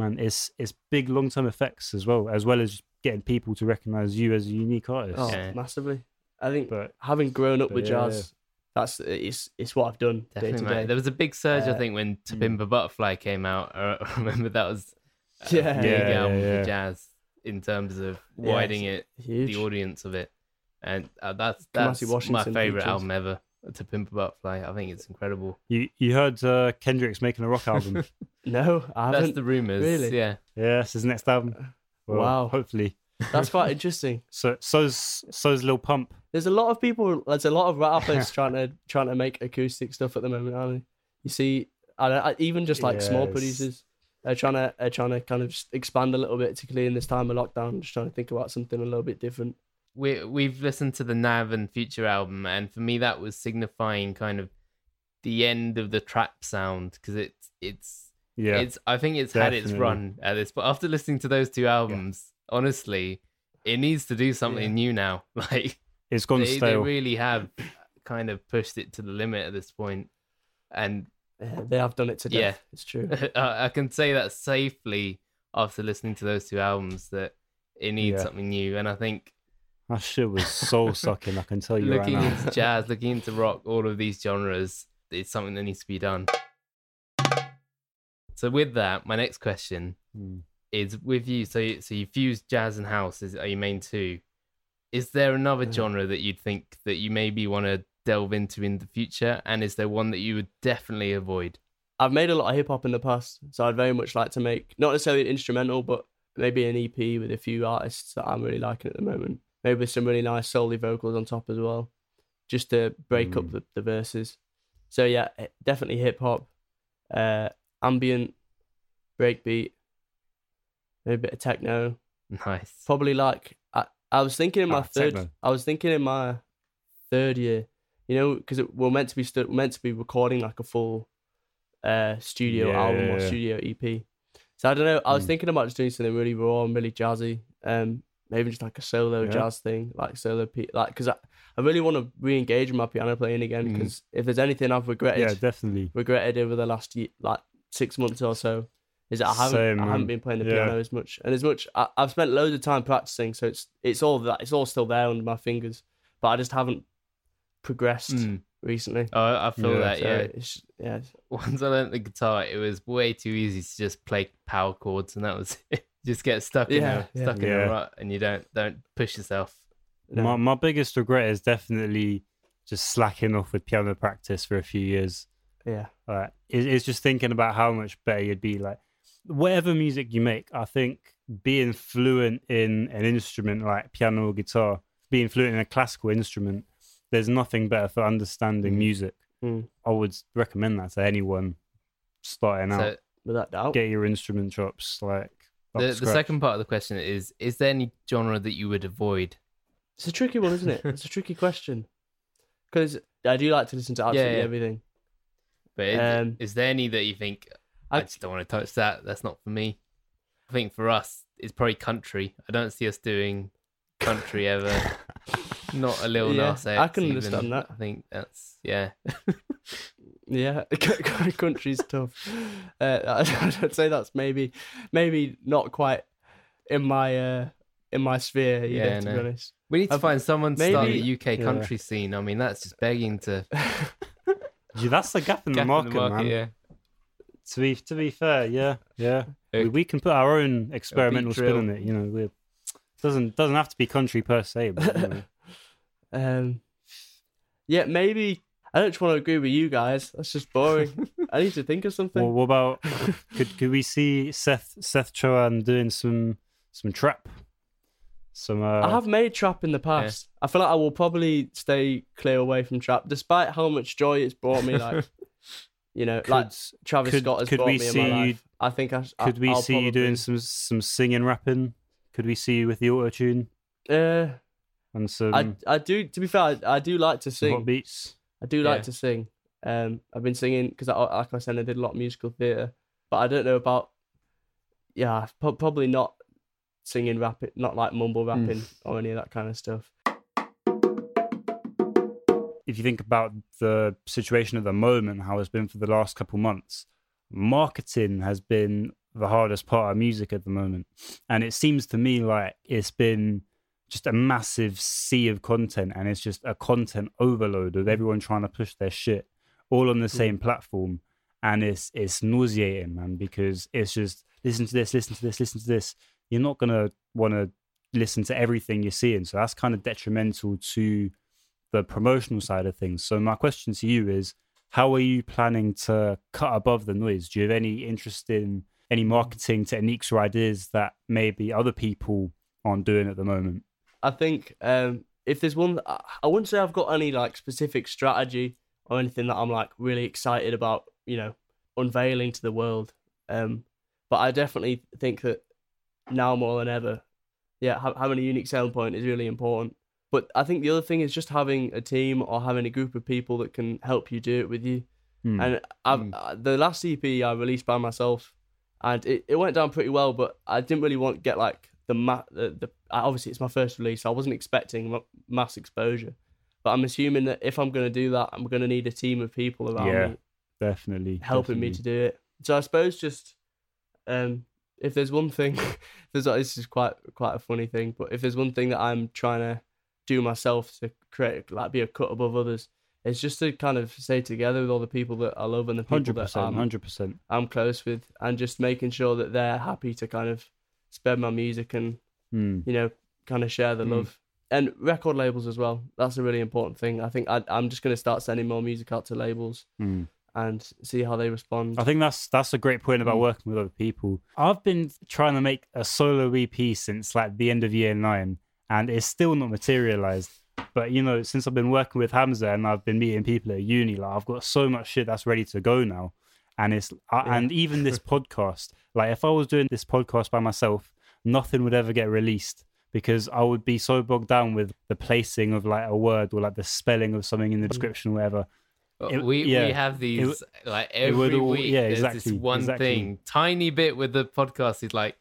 man, it's it's big long term effects as well, as well as getting people to recognize you as a unique artist. Oh, Yeah. massively. I think But having grown up but with yeah, jazz, that's it's it's what I've done day Definitely, to mate. day. There was a big surge, I Uh, think, when To mm. Pimp a Butterfly came out. I I remember that was a Yeah. big Yeah, yeah, album yeah. for jazz in terms of Yeah, widening it, Huge. the audience of it, and uh, that's Kamasi that's my favorite features. album ever. To Pimp a Butterfly, I think it's incredible. you you heard uh, Kendrick's making a rock album. No, I That's haven't. That's the rumors. really? Yeah, yeah, that's his next album. Well, Wow. Hopefully. That's quite interesting. So so's so's Lil Pump. There's a lot of people. There's a lot of rappers trying to trying to make acoustic stuff at the moment, aren't they? You see, I, don't- I even just like small producers. They're trying to they're trying to kind of expand a little bit, particularly in this time of lockdown. Just trying to think about something a little bit different. We we've listened to the Nav and Future album, and for me that was signifying kind of the end of the trap sound because it's it's Yeah. it's I think it's had its run at this. But after listening to those two albums, honestly, it needs to do something Yeah. new now. Like it's gone they, they really have kind of pushed it to the limit at this point, and Yeah, they have done it to death. Yeah. It's true. I I can say that safely after listening to those two albums that it needs Yeah. something new. And I think That shit was soul sucking. I can tell you right looking now. into jazz, looking into rock, all of these genres, it's something that needs to be done. So with that, my next question Hmm. is with you. So you, so you fuse jazz and house is are your main two. Is there another Yeah. genre that you'd think that you maybe want to delve into in the future? And is there one that you would definitely avoid? I've made a lot of hip hop in the past, so I'd very much like to make not necessarily an instrumental, but maybe an EP with a few artists that I'm really liking at the moment. Maybe with some really nice solely vocals on top as well, just to break up Mm. the, the verses. So yeah, eh, definitely hip hop, uh, ambient, breakbeat, maybe a bit of techno. Nice. Probably like I, I was thinking in my Ah, third. techno. I was thinking in my third year, you know, because we're meant to be stu- meant to be recording like a full uh studio Yeah, album yeah, or studio EP. So I don't know. I was Mm. thinking about just doing something really raw and really jazzy. Um, maybe just like a solo Yeah. jazz thing, like solo pe- like because I, I really want to re-engage with my piano playing again Mm. because if there's anything I've regretted Yeah, definitely. regretted over the last ye like six months or so is that I haven't Same, I haven't been playing the Yeah. piano as much and as much I, I've spent loads of time practicing so it's it's all that it's all still there under my fingers but I just haven't progressed Mm. recently. Oh, I I feel Yeah, that. So Yeah. it's, yeah, Once I learned the guitar, it was way too easy to just play power chords, and that was it. Just get stuck in Yeah, a yeah. stuck in Yeah. a rut, and you don't don't push yourself. no. My my biggest regret is definitely just slacking off with piano practice for a few years. yeah, Like, it, it's just thinking about how much better you'd be. Like, whatever music you make, I think being fluent in an instrument like piano or guitar, being fluent in a classical instrument, there's nothing better for understanding Mm. music. Mm. I would recommend that to anyone starting out. So without doubt. Get your instrument chops like. Up the the second part of the question is: Is there any genre that you would avoid? It's a tricky one, isn't it? It's a tricky question because I do like to listen to absolutely yeah. everything. But is, Um, is there any that you think I, I- just don't want to touch that? That's not for me. I think for us, it's probably country. I don't see us doing country ever. not a little Yeah, Nas I X can even. understand that. I think that's yeah. Yeah, country's tough. Uh, I'd say that's maybe, maybe not quite in my uh, in my sphere. Either, Yeah, to no. be honest. We need to I've- find someone to start the UK Yeah. country scene. I mean, that's just begging to Yeah, that's the gap in gap the market, in the market. man. Yeah. To be to be fair, yeah, yeah. Hey. We, we can put our own experimental spin on it. You know, we doesn't doesn't have to be country per se. But, you know. Um, yeah, maybe I don't just want to agree with you guys. That's just boring. I need to think of something. well, what about could could we see Seth Seth Chohan doing some some trap? Some uh, I have made trap in the past. I feel like I will probably stay clear away from trap, despite how much joy it's brought me. Like, you know, like Travis could- Scott has could brought we me in see my you- life. I think I could we I'll see you doing some some singing rapping? Could we see you with the auto tune Uh, and some, I I do. To be fair, I, I do like to some hot sing. beats? I do like Yeah. to sing. Um, I've been singing because, like I said, I did a lot of musical theatre, but I don't know about. Yeah, pro- probably not singing rap, not like mumble rapping or any of that kind of stuff. if you think about the situation at the moment, how it's been for the last couple months, marketing has been the hardest part of music at the moment. And it seems to me like it's been just a massive sea of content and it's just a content overload of mm. everyone trying to push their shit all on the mm. same platform. And it's it's nauseating, man, because it's just listen to this, listen to this, listen to this. You're not gonna wanna listen to everything you're seeing. So that's kind of detrimental to the promotional side of things. So my question to you is, how are you planning to cut above the noise? Do you have any interest in any marketing techniques or ideas that maybe other people aren't doing at the moment? I think um, if there's one, I wouldn't say I've got any like specific strategy or anything that I'm like really excited about, you know, unveiling to the world. Um, but I definitely think that now more than ever, yeah, ha- having a unique selling point is really important. But I think the other thing is just having a team or having a group of people that can help you do it with you. Hmm. And I've, Mm. the last EP I released by myself, and it, it went down pretty well. But I didn't really want to get like the ma- the, the obviously it's my first release. So I wasn't expecting ma- mass exposure, but I'm assuming that if I'm going to do that, I'm going to need a team of people around Yeah, me definitely helping me to do it. So I suppose just um, if there's one thing, there's this is quite quite a funny thing, but if there's one thing that I'm trying to do myself to create like be a cut above others, it's just to kind of stay together with all the people that I love and the people Hundred that I'm, hundred percent. I'm close with, and just making sure that they're happy to kind of spread my music and Hmm. you know kind of share the Mm. love. And record labels as well. That's a really important thing. I think I, I'm just going to start sending more music out to labels Hmm. and see how they respond. I think that's that's a great point about Mm. working with other people. I've been trying to make a solo EP since like the end of year nine, and it's still not materialized. But you know, since I've been working with Hamza and I've been meeting people at uni, like I've got so much shit that's ready to go now. And it's I Yeah. and even this podcast, like if I was doing this podcast by myself, nothing would ever get released because I would be so bogged down with the placing of like a word or like the spelling of something in the mm. description or whatever. Uh, it- we yeah, we have these like it would every all- week. yeah, there's exactly, this one exactly. thing, tiny bit with the podcast is like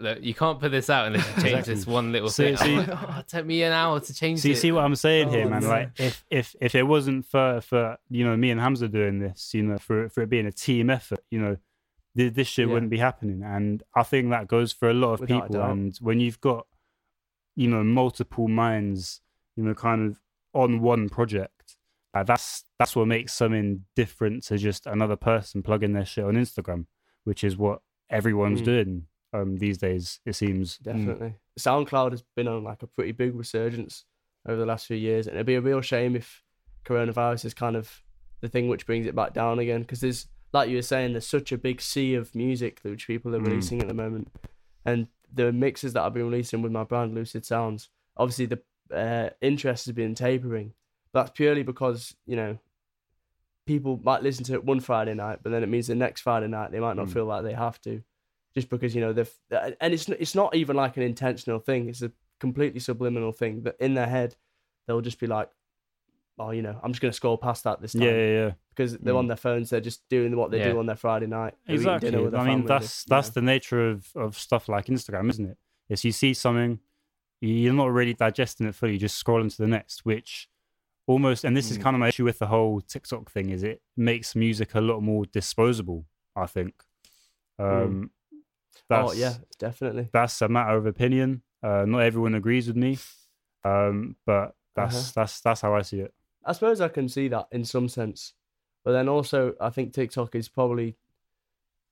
look, you can't put this out unless you change Exactly. this one little See- thing. see- like, oh, it took me an hour to change So you it. see what I'm saying here, Oh, man? no. Like if if if it wasn't for for you know me and Hamza doing this, you know, for for it being a team effort, you know, th- this shit Yeah. wouldn't be happening. And I think that goes for a lot of Without people. And when you've got you know multiple minds, you know, kind of on one project, uh, that's that's what makes something different to just another person plugging their shit on Instagram, which is what everyone's Mm. doing um these days. It seems. Definitely. SoundCloud has been on like a pretty big resurgence over the last few years, and it'd be a real shame if coronavirus is kind of the thing which brings it back down again. Because there's, like you were saying, there's such a big sea of music which people are Mm. releasing at the moment, and the mixes that I've been releasing with my brand Lucid Sounds, obviously the uh, interest has been tapering. That's purely because you know people might listen to it one Friday night, but then it means the next Friday night they might not Mm. feel like they have to, just because you know they've and it's it's not even like an intentional thing. It's a completely subliminal thing that in their head they'll just be like, oh, you know, I'm just gonna scroll past that this time Yeah, yeah, yeah. because they're Mm. on their phones. They're just doing what they Yeah. do on their Friday night. Exactly. I mean, family, that's that's know. the nature of of stuff like Instagram, isn't it? Is you see something, you're not really digesting it fully. You just scroll into the next, which almost, and this is Mm. kind of my issue with the whole TikTok thing, is it makes music a lot more disposable. I think. Um, that's, oh yeah, definitely. that's a matter of opinion. Uh, not everyone agrees with me, um, but that's Uh-huh. that's that's how I see it. I suppose I can see that in some sense, but then also I think TikTok is probably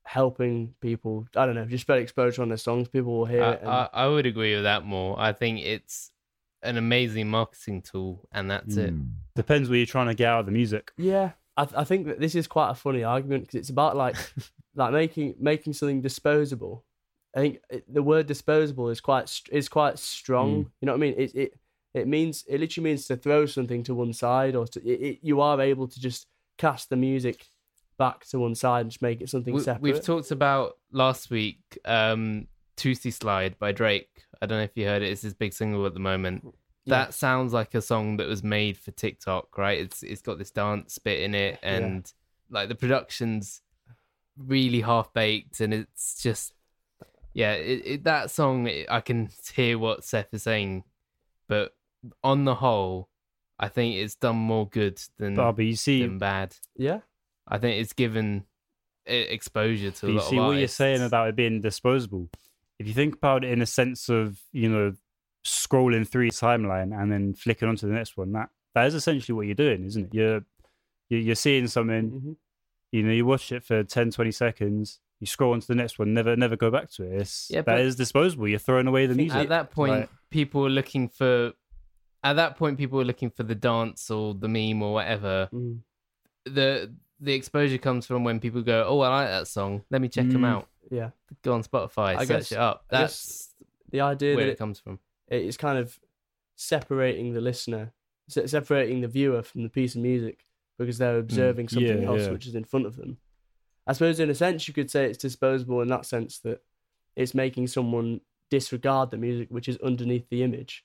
helping people. I don't know, just spread exposure on their songs. People will hear I, it. And, I, I would agree with that more. I think it's an amazing marketing tool, and that's it. Mm. Depends what you're trying to get out of the music. yeah, I, th- I think that this is quite a funny argument because it's about like like making making something disposable. I think it, the word disposable is quite is quite strong. Mm. You know what I mean? It it it means it literally means to throw something to one side, or to it, it, you are able to just cast the music back to one side and just make it something We, separate. we've talked about last week, um, "Toosie Slide" by Drake. I don't know if you heard it. It's his big single at the moment. Yeah. That sounds like a song that was made for TikTok, right? It's it's got this dance bit in it, Yeah. and like the production's really half baked, and it's just yeah. It, it, that song, I can hear what Seth is saying, but on the whole, I think it's done more good than But, but you see, than bad. yeah. I think it's given exposure to a you lot see of what you're saying about it being disposable. If you think about it in a sense of you know scrolling through your timeline and then flicking onto the next one, that that is essentially what you're doing, isn't it? You're you're, you're seeing something, Mhm. You know, you watch it for 10, 20 seconds, you scroll onto the next one, never never go back to it. It's, Yeah, that but- is disposable. You're throwing away the music. At that point, Like- people were looking for. At that point, people were looking for the dance or the meme or whatever. Mm. the The exposure comes from when people go, "Oh, I like that song. Let me check them Mm. out. Yeah. Go on Spotify, I search guess- it up." That's The idea where that it it, comes from. it is kind of separating the listener, separating the viewer from the piece of music because they're observing something Mm. yeah, else yeah. which is in front of them. I suppose, in a sense, you could say it's disposable in that sense that it's making someone disregard the music which is underneath the image.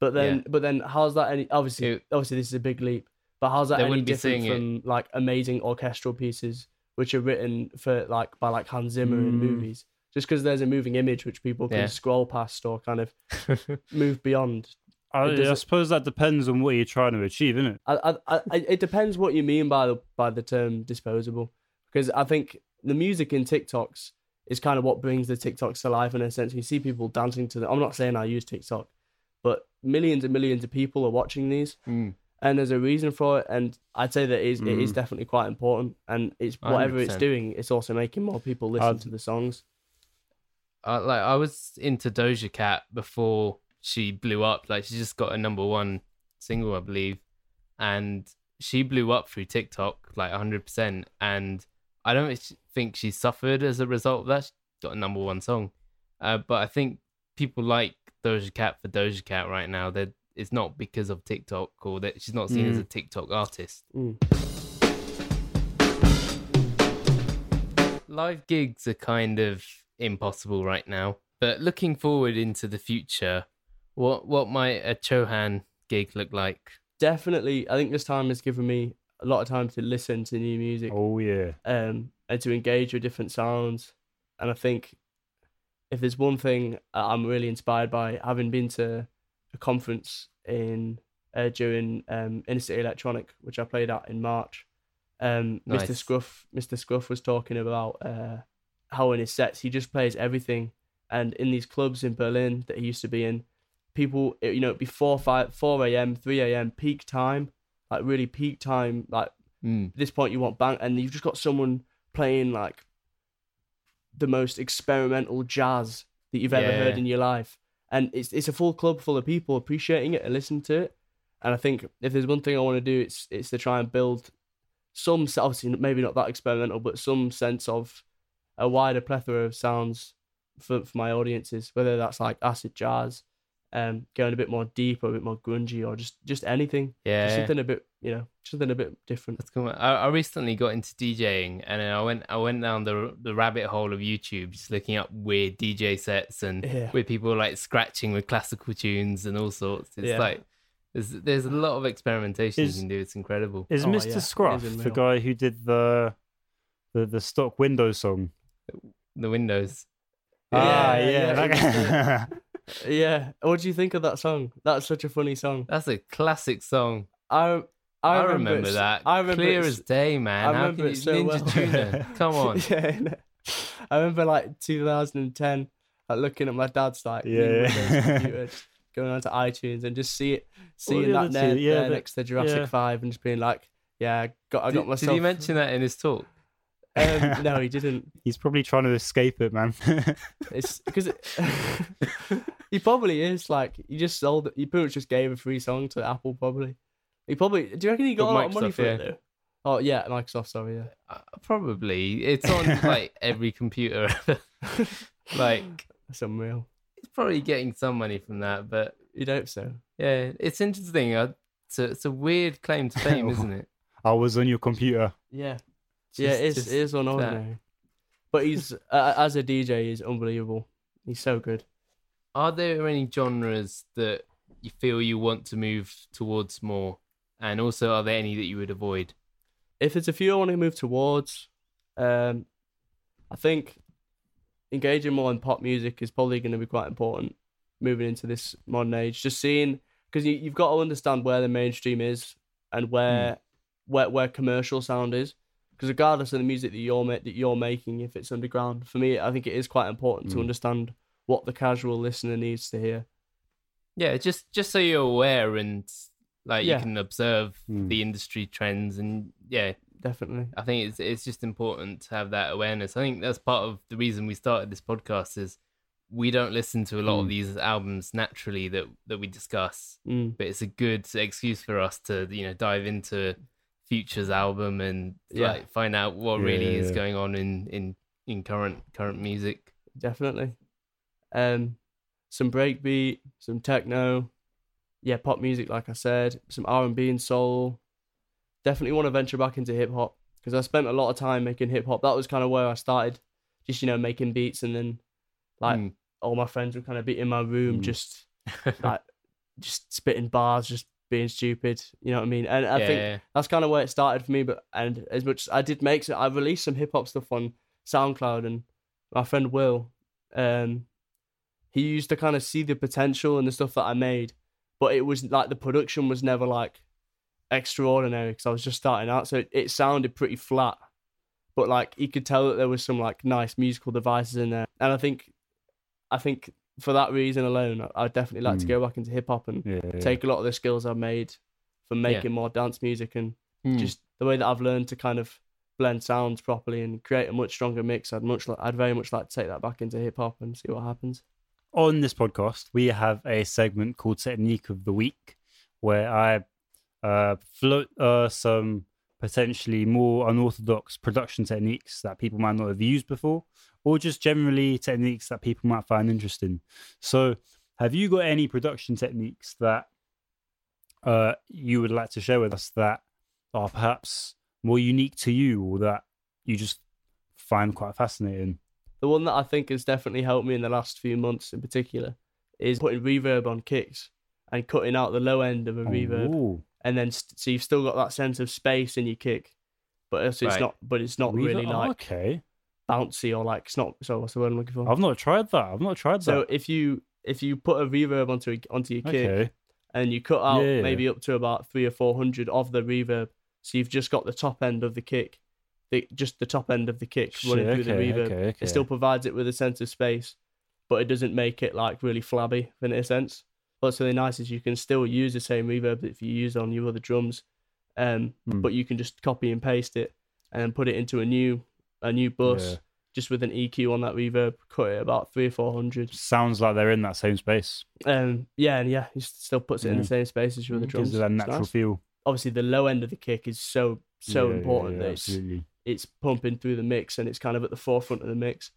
But then, Yeah. but then, how's that any? Obviously, It- obviously, this is a big leap. But how's that any different from like amazing orchestral pieces which are written for like by like Hans Zimmer in Mm. movies? Just because there's a moving image which people can scroll past or kind of move beyond. I, I suppose that depends on what you're trying to achieve, isn't it? I, I, I, it depends what you mean by the by the term disposable, because I think the music in TikToks is kind of what brings the TikToks to life in a sense. You see people dancing to them. I'm not saying I use TikTok, but millions and millions of people are watching these, Mm. and there's a reason for it. And I'd say that it is, it is Mm. definitely quite important. And it's whatever it's 100%. doing, it's also making more people listen I'd- to the songs. I, like I was into Doja Cat before she blew up. Like she just got a number one single, I believe, and she blew up through TikTok like 100. percent And I don't think she suffered as a result of that. She got a number one song, uh, but I think people like Doja Cat for Doja Cat right now. That it's not because of TikTok or that she's not seen as Mm. a TikTok artist. Mm. live gigs are kind of impossible right now. But looking forward into the future, what what might a Chohan gig look like? Definitely, I think this time has given me a lot of time to listen to new music. Oh yeah. um, and to engage with different sounds. And I think if there's one thing I'm really inspired by, having been to a conference in uh, during um, Inner City Electronic, which I played at in March. Um, Mr. Scruff, Mr. Scruff was talking about uh, how in his sets he just plays everything, and in these clubs in Berlin that he used to be in, people, you know, before five, four a.m., three a.m. peak time, like really peak time, like Mm. at this point you want bang and you've just got someone playing like the most experimental jazz that you've ever heard in your life and it's it's a full club full of people appreciating it and listening to it and i think if there's one thing i want to do it's it's to try and build some obviously maybe not that experimental but some sense of a wider plethora of sounds for, for my audiences whether that's like acid jazz um going a bit more deep or a bit more grungy or just just anything Yeah. just something a bit you know something a bit different That's cool. I, I recently got into DJing, and then I went I went down the the rabbit hole of YouTube, just looking up weird DJ sets and Yeah. with people like scratching with classical tunes and all sorts. It's Yeah. like there's there's a lot of experimentation Is- you can do. It's incredible. Is Oh, Mr. yeah, Scruff is the guy who did the the the stock Windows song? The Windows. ah, Yeah, yeah. yeah, that he guy. Yeah. What do you think of that song? That's such a funny song. That's a classic song. I I, I, remember, it's- that. I remember clear as day, man. I How remember can it you so Ninja well. Tuna? Come on. yeah. no. I remember like 2010, like looking at my dad's like Yeah. Windows computer, just going onto iTunes and just see it, seeing that there, yeah, there but- next to Jurassic yeah. Five and just being like, yeah, I got, I Did, got did myself. he mention that in his talk? Um, no, he didn't. He's probably trying to escape it, man. It's because it, he probably is like he just sold. He pretty much just gave a free song to Apple. Probably. He probably. Do you reckon he got But a lot of money Microsoft, for yeah. it though? Oh yeah, Microsoft. Sorry, yeah. Uh, probably. It's on like every computer. like That's unreal. he's probably getting some money from that, but You'd hope so. yeah, it's interesting. Uh, it's, a, it's a weird claim to fame, isn't it? I was on your computer. Yeah. yeah, Just- it is. just It is unordinary. But he's uh, as a DJ, he's unbelievable. He's so good. Are there any genres that you feel you want to move towards more? And also, are there any that you would avoid? If there's a few I want to move towards, um, I think engaging more in pop music is probably going to be quite important moving into this modern age. Just seeing because you, you've got to understand where the mainstream is and where where where commercial sound is. Because regardless of the music that you're that you're making, if it's underground, for me, I think it is quite important to Mm. understand what the casual listener needs to hear. Yeah, just just so you're aware and like Yeah. you can observe Mm. the industry trends and yeah, Definitely. I think it's it's just important to have that awareness. I think that's part of the reason we started this podcast is we don't listen to a lot of Mm. these albums naturally that that we discuss, Mm. but it's a good excuse for us to you know dive into Future's album and Yeah. like find out what Yeah, really yeah, is yeah. going on in in in current current music. definitely. Um, some breakbeat, some techno, yeah, pop music, like I said, some R and B and soul. Definitely want to venture back into hip hop because I spent a lot of time making hip hop. That was kind of where I started, just you know making beats, and then like Mm. all my friends would kind of be in my room, Mm. just like just spitting bars, just being stupid. You know what I mean? And I think yeah, that's kind of where it started for me. But and as much as I did make, some, I released some hip hop stuff on SoundCloud, and my friend Will, um, he used to kind of see the potential and the stuff that I made, but it was like the production was never like extraordinary because I was just starting out, so it, it sounded pretty flat. But like you could tell that there was some like nice musical devices in there, and I think, I think for that reason alone, I- I'd definitely like to Mm. go back into hip hop and Yeah, yeah. take a lot of the skills I've made from Yeah. making more dance music and Mm. just the way that I've learned to kind of blend sounds properly and create a much stronger mix. I'd much, li- I'd very much like to take that back into hip hop and see what happens. On this podcast, we have a segment called Technique of the Week, where I uh, float uh, some potentially more unorthodox production techniques that people might not have used before, or just generally techniques that people might find interesting. So, have you got any production techniques that uh, you would like to share with us that are perhaps more unique to you, or that you just find quite fascinating? The one that I think has definitely helped me in the last few months in particular is putting reverb on kicks and cutting out the low end of a reverb, Ooh. and then st- so you've still got that sense of space in your kick, but it's, it's Right. not, but it's not really Reverb- like okay. bouncy or like it's not. So what's the word I'm looking for? I've not tried that. I've not tried that. So if you if you put a reverb onto a, onto your kick okay. and you cut out Yeah. maybe up to about three or four hundred of the reverb, so you've just got the top end of the kick, the just the top end of the kick running Shit, through the reverb. okay, okay. It still provides it with a sense of space, but it doesn't make it like really flabby in a sense. What's really nice is you can still use the same reverb that you use on your other drums, um, Hmm. but you can just copy and paste it and put it into a new a new bus Yeah. just with an EQ on that reverb, cut it about three or four hundred. Sounds like they're in that same space. Um, yeah, and yeah, he still puts it in the same space as your other drums. Gives it that natural nice. feel. Obviously, the low end of the kick is so so Yeah, yeah, important yeah, that it's. It's pumping through the mix and it's kind of at the forefront of the mix.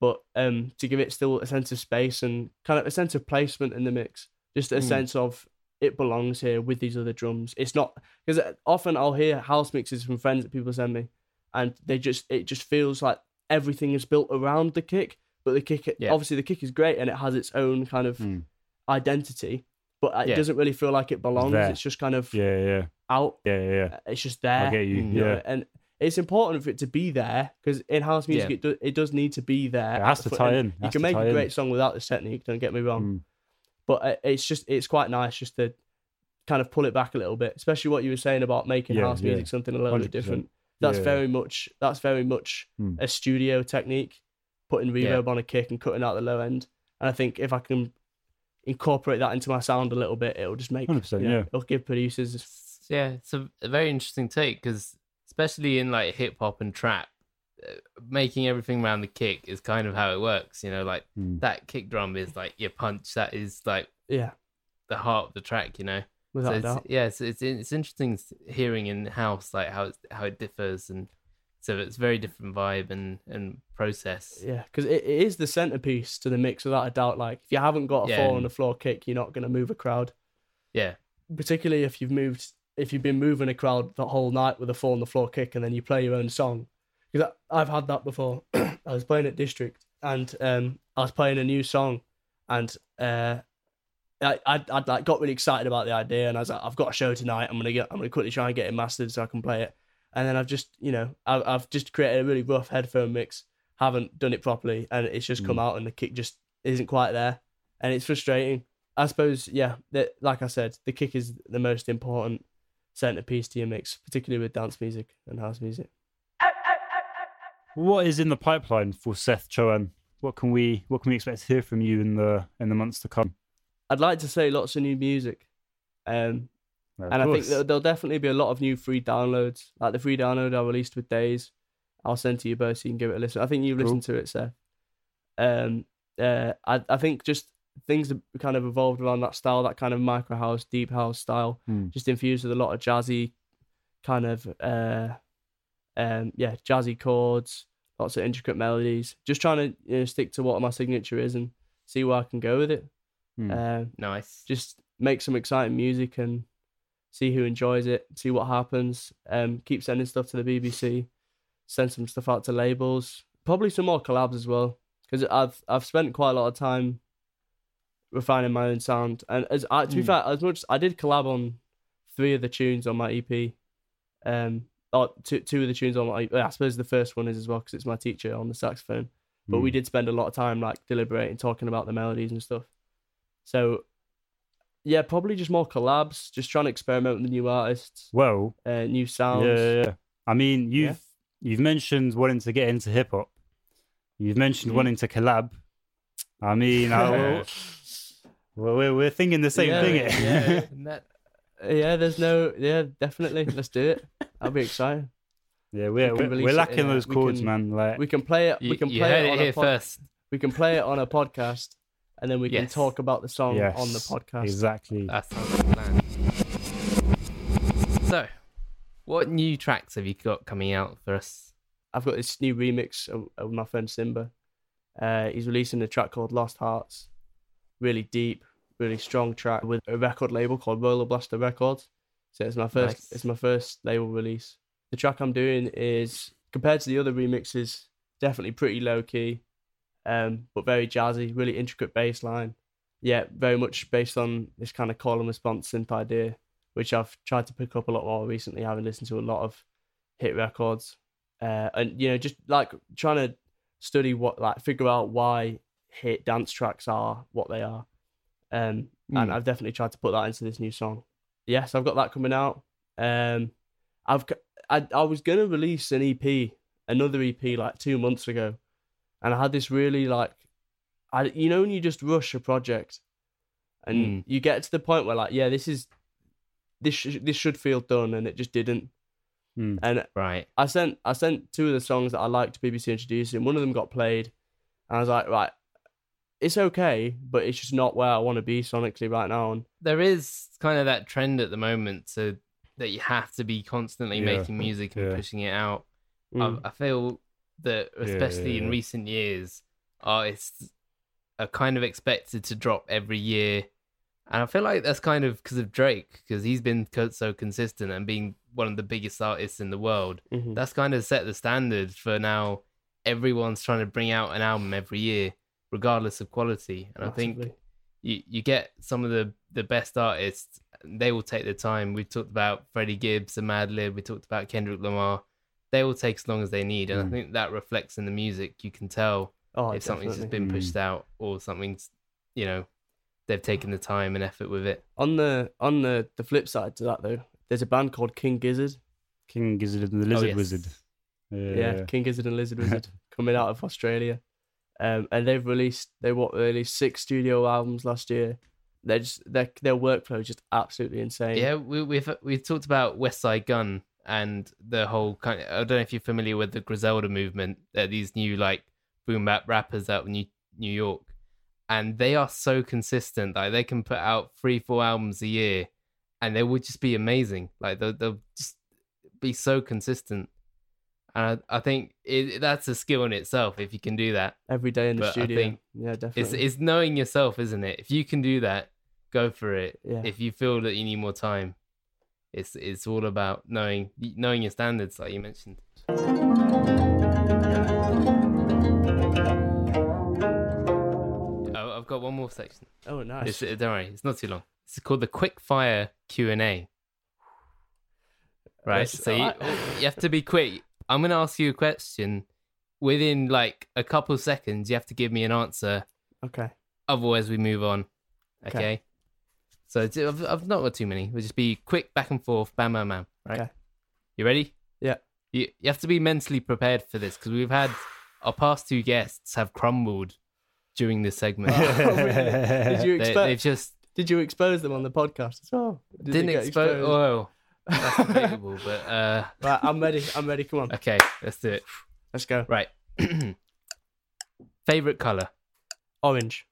But um, to give it still a sense of space and kind of a sense of placement in the mix, just a Mm. sense of it belongs here with these other drums. It's not because often I'll hear house mixes from friends that people send me, and they just it just feels like everything is built around the kick. But the kick, Yeah. obviously, the kick is great and it has its own kind of Mm. identity, but it Yeah. doesn't really feel like it belongs. there. It's just kind of Yeah, yeah, out. yeah, yeah. yeah. It's just there. I get you. You know, Yeah, and it's important for it to be there because in house music Yeah. it, do, it does need to be there. it has to front tie in. You can make tie a in. great song without this technique. Don't get me wrong, Mm. but uh, it's just it's quite nice just to kind of pull it back a little bit, especially what you were saying about making Yeah, house yeah. music something a little bit 100%. different. That's Yeah. very much that's very much Mm. a studio technique, putting Yeah. reverb on a kick and cutting out the low end. And I think if I can incorporate that into my sound a little bit, it'll just make you know, yeah. it'll give producers yeah, it's a, a very interesting take because especially in like hip hop and trap, uh, making everything around the kick is kind of how it works. You know, like Mm. that kick drum is like your punch. That is like yeah, the heart of the track. You know. without so doubt. yeah, it's, it's it's interesting hearing in house like how it's, how it differs and so it's very different vibe and and process. Yeah, because it, it is the centerpiece to the mix without a doubt. Like if you haven't got a Yeah. four on the floor kick, you're not gonna move a crowd. Yeah, Particularly if you've moved, if you've been moving a crowd the whole night with a four on the floor kick, and then you play your own song. Because I've had that before. I was playing at District, and um, I was playing a new song, and uh, I I I'd like got really excited about the idea, and I was like, I've got a show tonight. I'm gonna get, I'm gonna quickly try and get it mastered so I can play it. And then I've just, you know, I've, I've just created a really rough headphone mix, haven't done it properly, and it's just come out, and the kick just isn't quite there, and it's frustrating. I suppose, yeah, that like I said, the kick is the most important centerpiece to your mix, particularly with dance music and house music. What is in the pipeline for Seth Chohan? What can we what can we expect to hear from you in the in the months to come? I'd like to say lots of new music, um, and I think there'll, there'll definitely be a lot of new free downloads. Like the free download I released with Days, I'll send to you both so you can give it a listen. I think you've Cool. listened to it, Seth. Um, uh, I I think just things have kind of evolved around that style, that kind of micro house, deep house style, Hmm. just infused with a lot of jazzy, kind of uh, um, yeah, jazzy chords, lots of intricate melodies. Just trying to you know, stick to what my signature is and see where I can go with it. Hmm. Um, nice. just make some exciting music and see who enjoys it, see what happens. Um, keep sending stuff to the BBC, send some stuff out to labels, probably some more collabs as well. Because I've I've spent quite a lot of time refining my own sound, and as I, to be Mm. fair, as much I did collab on three of the tunes on my EP, um, or two two of the tunes on my. I suppose the first one is as well because it's my teacher on the saxophone. But we Mm. did spend a lot of time like deliberating, talking about the melodies and stuff. So, yeah, probably just more collabs, just trying to experiment with new artists, Well, uh, new yeah, sounds. yeah, yeah. I mean, you've Yeah. you've mentioned wanting to get into hip hop. You've mentioned Mhm. wanting to collab. I mean, I, well, well, we're we're thinking the same Yeah, thing. yeah, and that, yeah. There's no, yeah, definitely. Let's do it. That'd be exciting. yeah, we're we we're, release we're it lacking in those we chords, can- man. Like, We can play it. we can you play heard it it on here a pod- first. We can play it on a podcast, and then we can talk about the song yes, on the podcast. Exactly. That sounds like plan. So, what new tracks have you got coming out for us? I've got this new remix of, of my friend Simba. Uh, he's releasing a track called Lost Hearts. Really deep, really strong track with a record label called Roller Blaster Records. So it's my first Nice. it's my first label release. The track I'm doing is compared to the other remixes, definitely pretty low key, um, but very jazzy, really intricate bass line. Yeah, very much based on this kind of call and response synth idea, which I've tried to pick up a lot more recently, having listened to a lot of hit records uh, and you know just like trying to study what like figure out why hit dance tracks are what they are. Um, and Mm. I've definitely tried to put that into this new song. Yes, I've got that coming out. Um, I've I, I was gonna release an EP, another EP like two months ago, and I had this really like, I you know when you just rush a project, and Mm. you get to the point where like yeah this is, this sh- this should feel done and it just didn't, Mm. and Right. I sent I sent two of the songs that I liked to BBC Introducing. One of them got played, and I was like, right, it's okay, but it's just not where I want to be sonically right now. And There is kind of that trend at the moment to that you have to be constantly Yeah. making music and Yeah. pushing it out. mm, I, I feel that Yeah, especially yeah, in recent years, artists are kind of expected to drop every year, and I feel like that's kind of because of Drake, because he's been so consistent and being one of the biggest artists in the world. mhm. That's kind of set the standard for now. Everyone's trying to bring out an album every year, regardless of quality, and I think you, you get some of the, the best artists, they will take their time. We talked about Freddie Gibbs and Madlib, we talked about Kendrick Lamar. They will take as long as they need. And I Mm. think that reflects in the music. You can tell oh, if something's just been pushed out or something's, you know, they've taken the time and effort with it. on the on the the flip side to that though. There's a band called King Gizzard. King Gizzard and the Lizard Oh, yes. Wizard. Yeah, King Gizzard and Lizard Wizard coming out of Australia, um, and they've released they what released six studio albums last year. They're just their their workflow is just absolutely insane. Yeah, we, we've we've talked about Westside Gunn and the whole kind. Of, I don't know if you're familiar with the Griselda movement. They're these new like boom bap rappers out in New New York, and they are so consistent. Like they can put out three, four albums a year, and they would just be amazing. Like they'll, they'll just be so consistent. And I, I think it, that's a skill in itself if you can do that. every day in the But I studio. think yeah, definitely. it's knowing yourself, isn't it? If you can do that, go for it. Yeah. If you feel that you need more time, it's it's all about knowing knowing your standards, like you mentioned. Oh, I've got one more section. oh, nice. It's, don't worry, it's not too long. It's called the quick fire Q and A. Right, That's- so you, you have to be quick. I'm gonna ask you a question. Within like a couple seconds, you have to give me an answer. okay. Otherwise, we move on. Okay. Okay. So it's- I've, I've not got too many. We'll just be quick, back and forth, bam, bam, bam. Right. Okay. You ready? Yeah. You you have to be mentally prepared for this because we've had our past two guests have crumbled during this segment. Oh, really? Did you expect? they've just Did you expose them on the podcast as well? Did didn't get expose. exposed? Oh, that's debatable. but uh, Right, I'm ready. I'm ready. Come on, okay, let's do it. let's go. Right. Favorite color: Orange.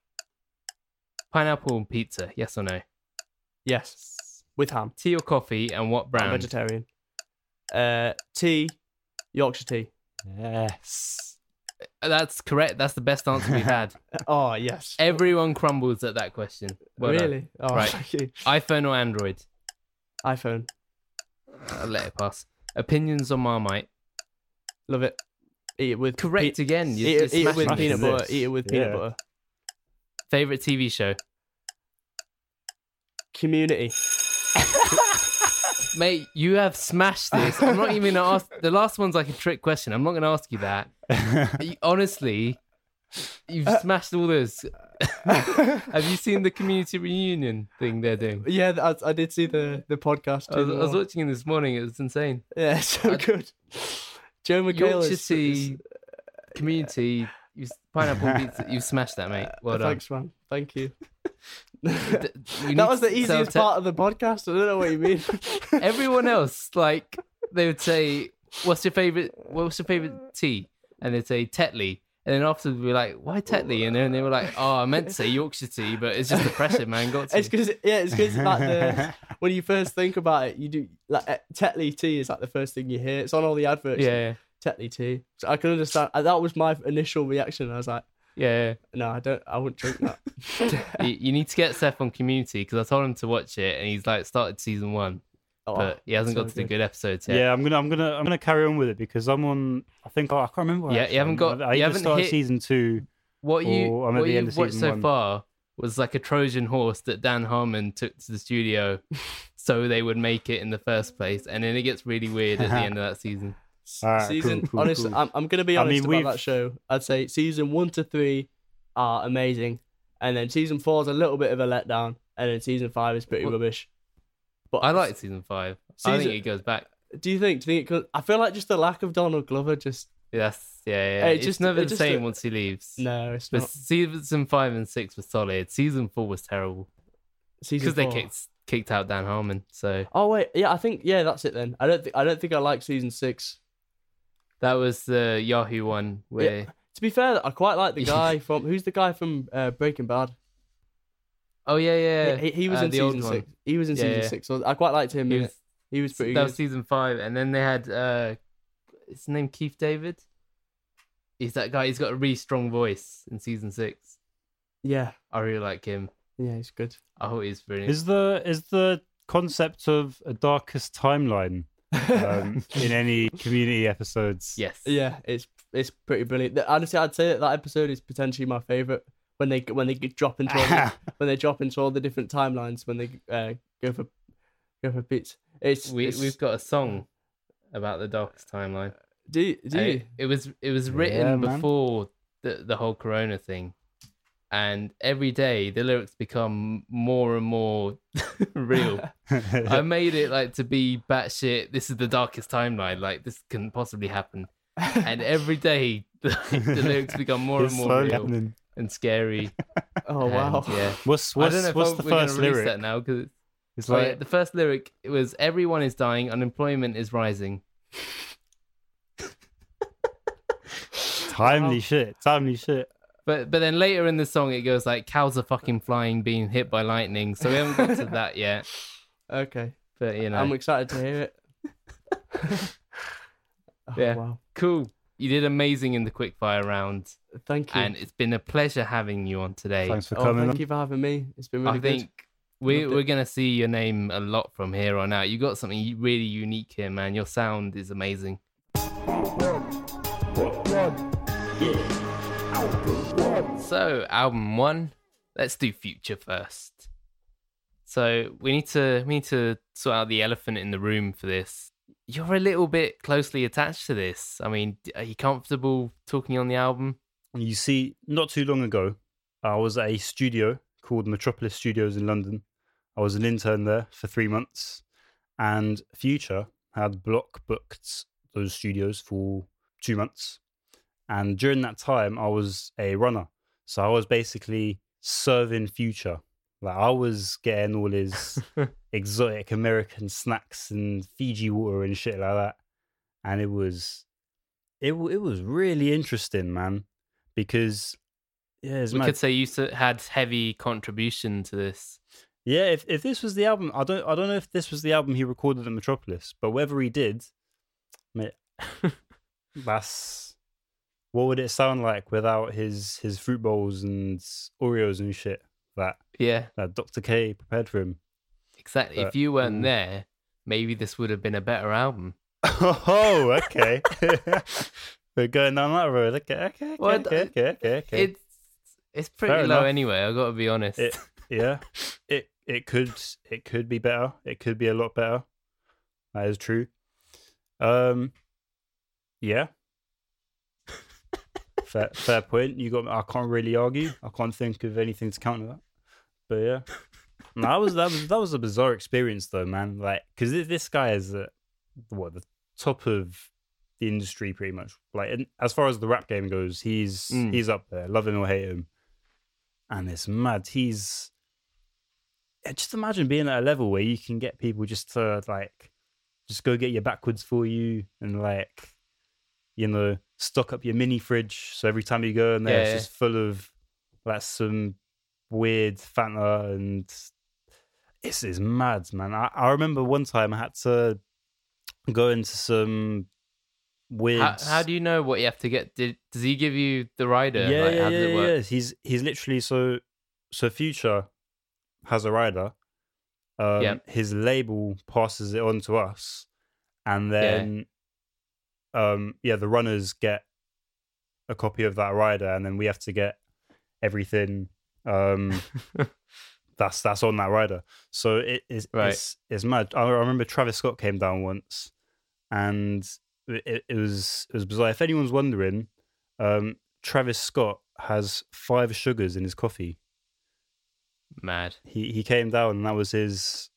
pineapple and pizza. Yes or no? Yes, with ham. Tea or coffee, and what I'm brand? vegetarian. Uh, tea, Yorkshire tea. Yes. That's correct. That's the best answer we've had. Oh yes. Everyone crumbles at that question. Well done. really? Oh, Right. thank you. iPhone or Android? iPhone. I'll let it pass. Opinions on Marmite? Love it. Eat it with Correct pe- again. You Eat, it- just eat it with me. peanut This. butter. Eat it with peanut Yeah. butter. Favorite TV show? Community. Mate, you have smashed this. I'm not even gonna ask. The last one's like a trick question. I'm not gonna ask you that. Honestly, you've Uh, smashed all this. have you seen the community reunion thing they're doing? Yeah, I, I did see the the podcast. I was, I was watching it this morning. It was insane. Yeah, so I- good. Joel McHale Yorkshire is, is- community, you pineapple pizza. You smashed that, mate. Well done. Thanks, man. Thank you. You that was the easiest part of the podcast. I don't know what you mean. Everyone else, like, they would say, "What's your favorite? What's your favorite tea?" And they'd say Tetley. And then afterwards, we'd be like, "Why Tetley?" And then they were like, "Oh, I meant to say Yorkshire tea, but it's just depressing, man. Got to." It's because yeah, it's because like the when you first think about it, you do like uh, Tetley tea is like the first thing you hear. It's on all the adverts. yeah, Tetley tea. So I can understand. uh, That was my initial reaction. I was like, yeah. no, I don't. I wouldn't drink that. you, you need to get Seth on Community because I told him to watch it, and he's like started season one, Oh, but he hasn't so got to the good. good episodes yet. Yeah, I'm gonna, I'm gonna, I'm gonna carry on with it because I'm on. I think I can't remember. Yeah, you haven't got- I, I you haven't started hit- season two. What you I'm at what the you've of watched so one. far was like a Trojan horse that Dan Harmon took to the studio so they would make it in the first place, and then it gets really weird at the end of that season. All right, season. cool, cool, honestly, cool. I'm I'm gonna be I honest mean, about we've- that show. I'd say season one to three are amazing, and then season four is a little bit of a letdown, and then season five is pretty Well, rubbish. But I like season five. I think it goes back. Do you think? Do you think? It could, I feel like just the lack of Donald Glover. Just Yes, yeah, yeah. It's just- never it the same once he leaves. no, it's But not. season five and six were solid. Season four was terrible Season because they kicked kicked out Dan Harmon. So Oh wait, yeah, I think yeah, that's it then. I don't think I don't think I like season six. that was the Yahoo one where. To be fair, I quite like the guy from who's the guy from uh, Breaking Bad. Oh yeah, yeah. He, he was uh, in the old season one. six. He was in Yeah, season yeah. six. So I quite liked him. He was, it. He was pretty that good. was season five, and then they had uh, his name Keith David. He's that guy. He's got a really strong voice in season six. Yeah, I really like him. yeah, he's good. I thought he's brilliant. Is the is the concept of a darkest timeline um, in any community episodes? yes. yeah, it's it's pretty brilliant. Honestly, I'd say that, that episode is potentially my favorite when they when they drop into all the, when they drop into all the different timelines when they uh, go for go for bits. It's, We it's we've got a song about the darkest timeline. do do you? It, it was it was written Yeah, before the the whole Corona thing, and every day the lyrics become more and more real. I made it like to be batshit. This is the darkest timeline. Like this can possibly happen, and every day the, the lyrics become more It's and more real happening. And scary. oh and, wow. yeah. What's I what's don't know what's I'm- oh, the first lyric? that now because It's Oh, like yeah, the first lyric it was everyone is dying, unemployment is rising. timely Wow. shit. Timely shit. But but then later in the song it goes like cows are fucking flying, being hit by lightning. So we haven't got to that yet. Okay, But you know, I'm excited to hear it. oh, Yeah. Wow. cool. You did amazing in the quickfire round, Thank you. and it's been a pleasure having you on today. Thanks for oh, coming. thank on. you for having me. It's been really good. I think we Loved we're gonna see your name a lot from here on out. You got something really unique here, man. Your sound is amazing. So album one, let's do future first. So we need to we need to sort out the elephant in the room for this. You're a little bit closely attached to this. I mean, are you comfortable talking on the album? You see, not too long ago, I was at a studio called Metropolis Studios in London. I was an intern there for three months, and Future had block booked those studios for two months. And during that time, I was a runner. So I was basically serving Future. Like I was getting all his exotic American snacks and Fiji water and shit like that. And it was, it it was really interesting, man, because yeah, we could say you had heavy contribution to this. Yeah, if if this was the album, I don't I don't know if this was the album he recorded at Metropolis, but whatever he did, mate, that's what would it sound like without his his fruit bowls and Oreos and shit that Yeah, that Dr. K prepared for him. exactly. if you weren't mm. there, maybe this would have been a better album. Oh, okay. We're going down that road. Okay, okay, okay, Well, okay, okay, okay, okay. It's it's pretty Fair low enough. anyway. I got to be honest. It, yeah, it it could it could be better. It could be a lot better. That is true. Um, yeah. fair fair point. You got. I can't really argue. I can't think of anything to counter that. But yeah, no, that was that was that was a bizarre experience though, man. Like, because this guy is at what the top of the industry pretty much. Like, in, as far as the rap game goes, he's Mm. he's up there. Love him or hate him and it's mad. He's just imagine being at a level where you can get people just to like just go get your backwards for you and like you know stock up your mini fridge so every time you go in there Yeah, it's just full of like some weird Fanta and it's, it's mad man I, I remember one time I had to go into some weird how, how do you know what you have to get? Did, does he give you the rider? yeah, Like, yeah, yeah, yeah. He's he's literally so so Future has a rider. Um, Yep. His label passes it on to us, and then um, yeah, the runners get a copy of that rider, and then we have to get everything um, that's that's on that rider. So it is Right. it's it's mad. I remember Travis Scott came down once, and it, it was it was bizarre. If anyone's wondering, um, Travis Scott has five sugars in his coffee. Mad. He he came down and that was his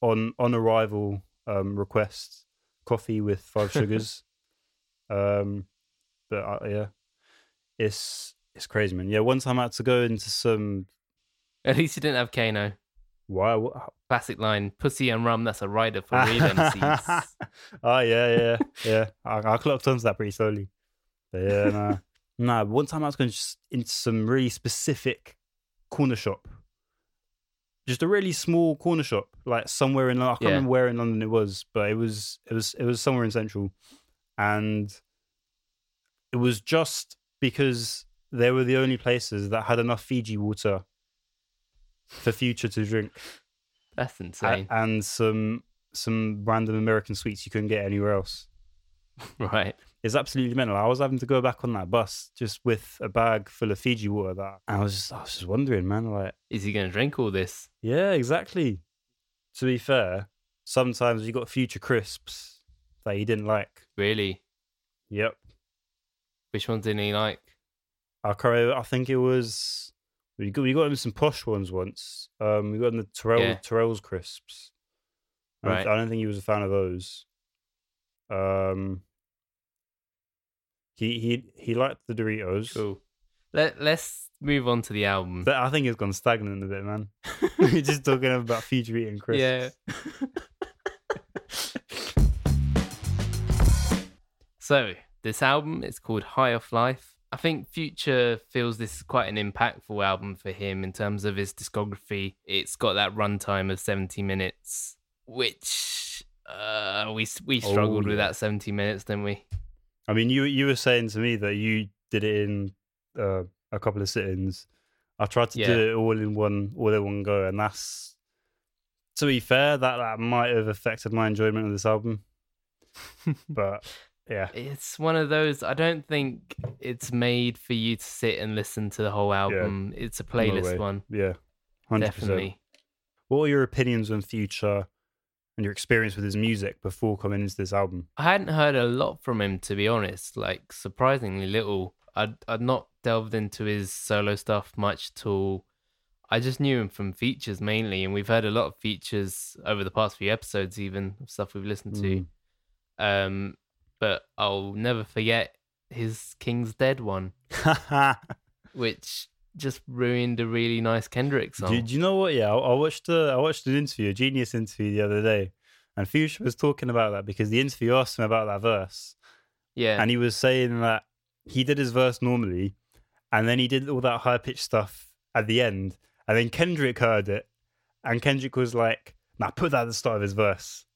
on on arrival um, request: coffee with five sugars. um, but uh, yeah, it's it's crazy, man. Yeah, one time I had to go into some. At least he didn't have Kano. Why? What, Classic line: "Pussy and rum. That's a rider for real MCs." oh yeah, yeah, yeah. I, I clocked onto that pretty slowly. But yeah, nah. nah. One time I was going just into some really specific corner shop, just a really small corner shop, like somewhere in London. I can't Yeah. remember where in London it was, but it was it was it was somewhere in Central, and it was just because they were the only places that had enough Fiji water for Future to drink That's a- insane, and some some random American sweets you couldn't get anywhere else. right? It's absolutely mental. I was having to go back on that bus just with a bag full of Fiji water. That I was just, I was just wondering, man. Like, Is he going to drink all this? yeah, exactly. To be fair, sometimes you got future crisps that he didn't like. Really? Yep. Which ones didn't he like? I I think it was we got we got him some posh ones once. Um, we got him the Tyrrell Yeah. Tyrrell's crisps. I don't, I don't think he was a fan of those. Um, he he he liked the Doritos. Cool. Let Let's move on to the album. But I think it's gone stagnant a bit, man. We're just talking about future eating crisps. Yeah. so this album is called High Off Life. I think Future feels this is quite an impactful album for him in terms of his discography. It's got that runtime of 70 minutes, which uh, we we Oh, struggled with that 70 minutes, didn't we? I mean, you you were saying to me that you did it in uh, a couple of sit-ins. I tried to Yeah. do it all in one all in one go, and that's to be fair, that that might have affected my enjoyment of this album. but yeah, It's one of those. I don't think it's made for you to sit and listen to the whole album. It's a playlist one, yeah, hundred percent. definitely. What are your opinions on Future and your experience with his music before coming into this album? I hadn't heard a lot from him to be honest, like surprisingly little. I'd I'd not delved into his solo stuff much at all. I just knew him from features mainly, and we've heard a lot of features over the past few episodes, even of stuff we've listened to. Um, but I'll never forget his King's Dead one, which just ruined a really nice Kendrick song. Do, do you know what? Yeah, I, I watched a, I watched an interview, a Genius interview the other day, and Future was talking about that because the interview asked him about that verse, yeah, and he was saying that he did his verse normally, and then he did all that high pitched stuff at the end, and then Kendrick heard it, and Kendrick was like, "Nah, put that at the start of his verse,"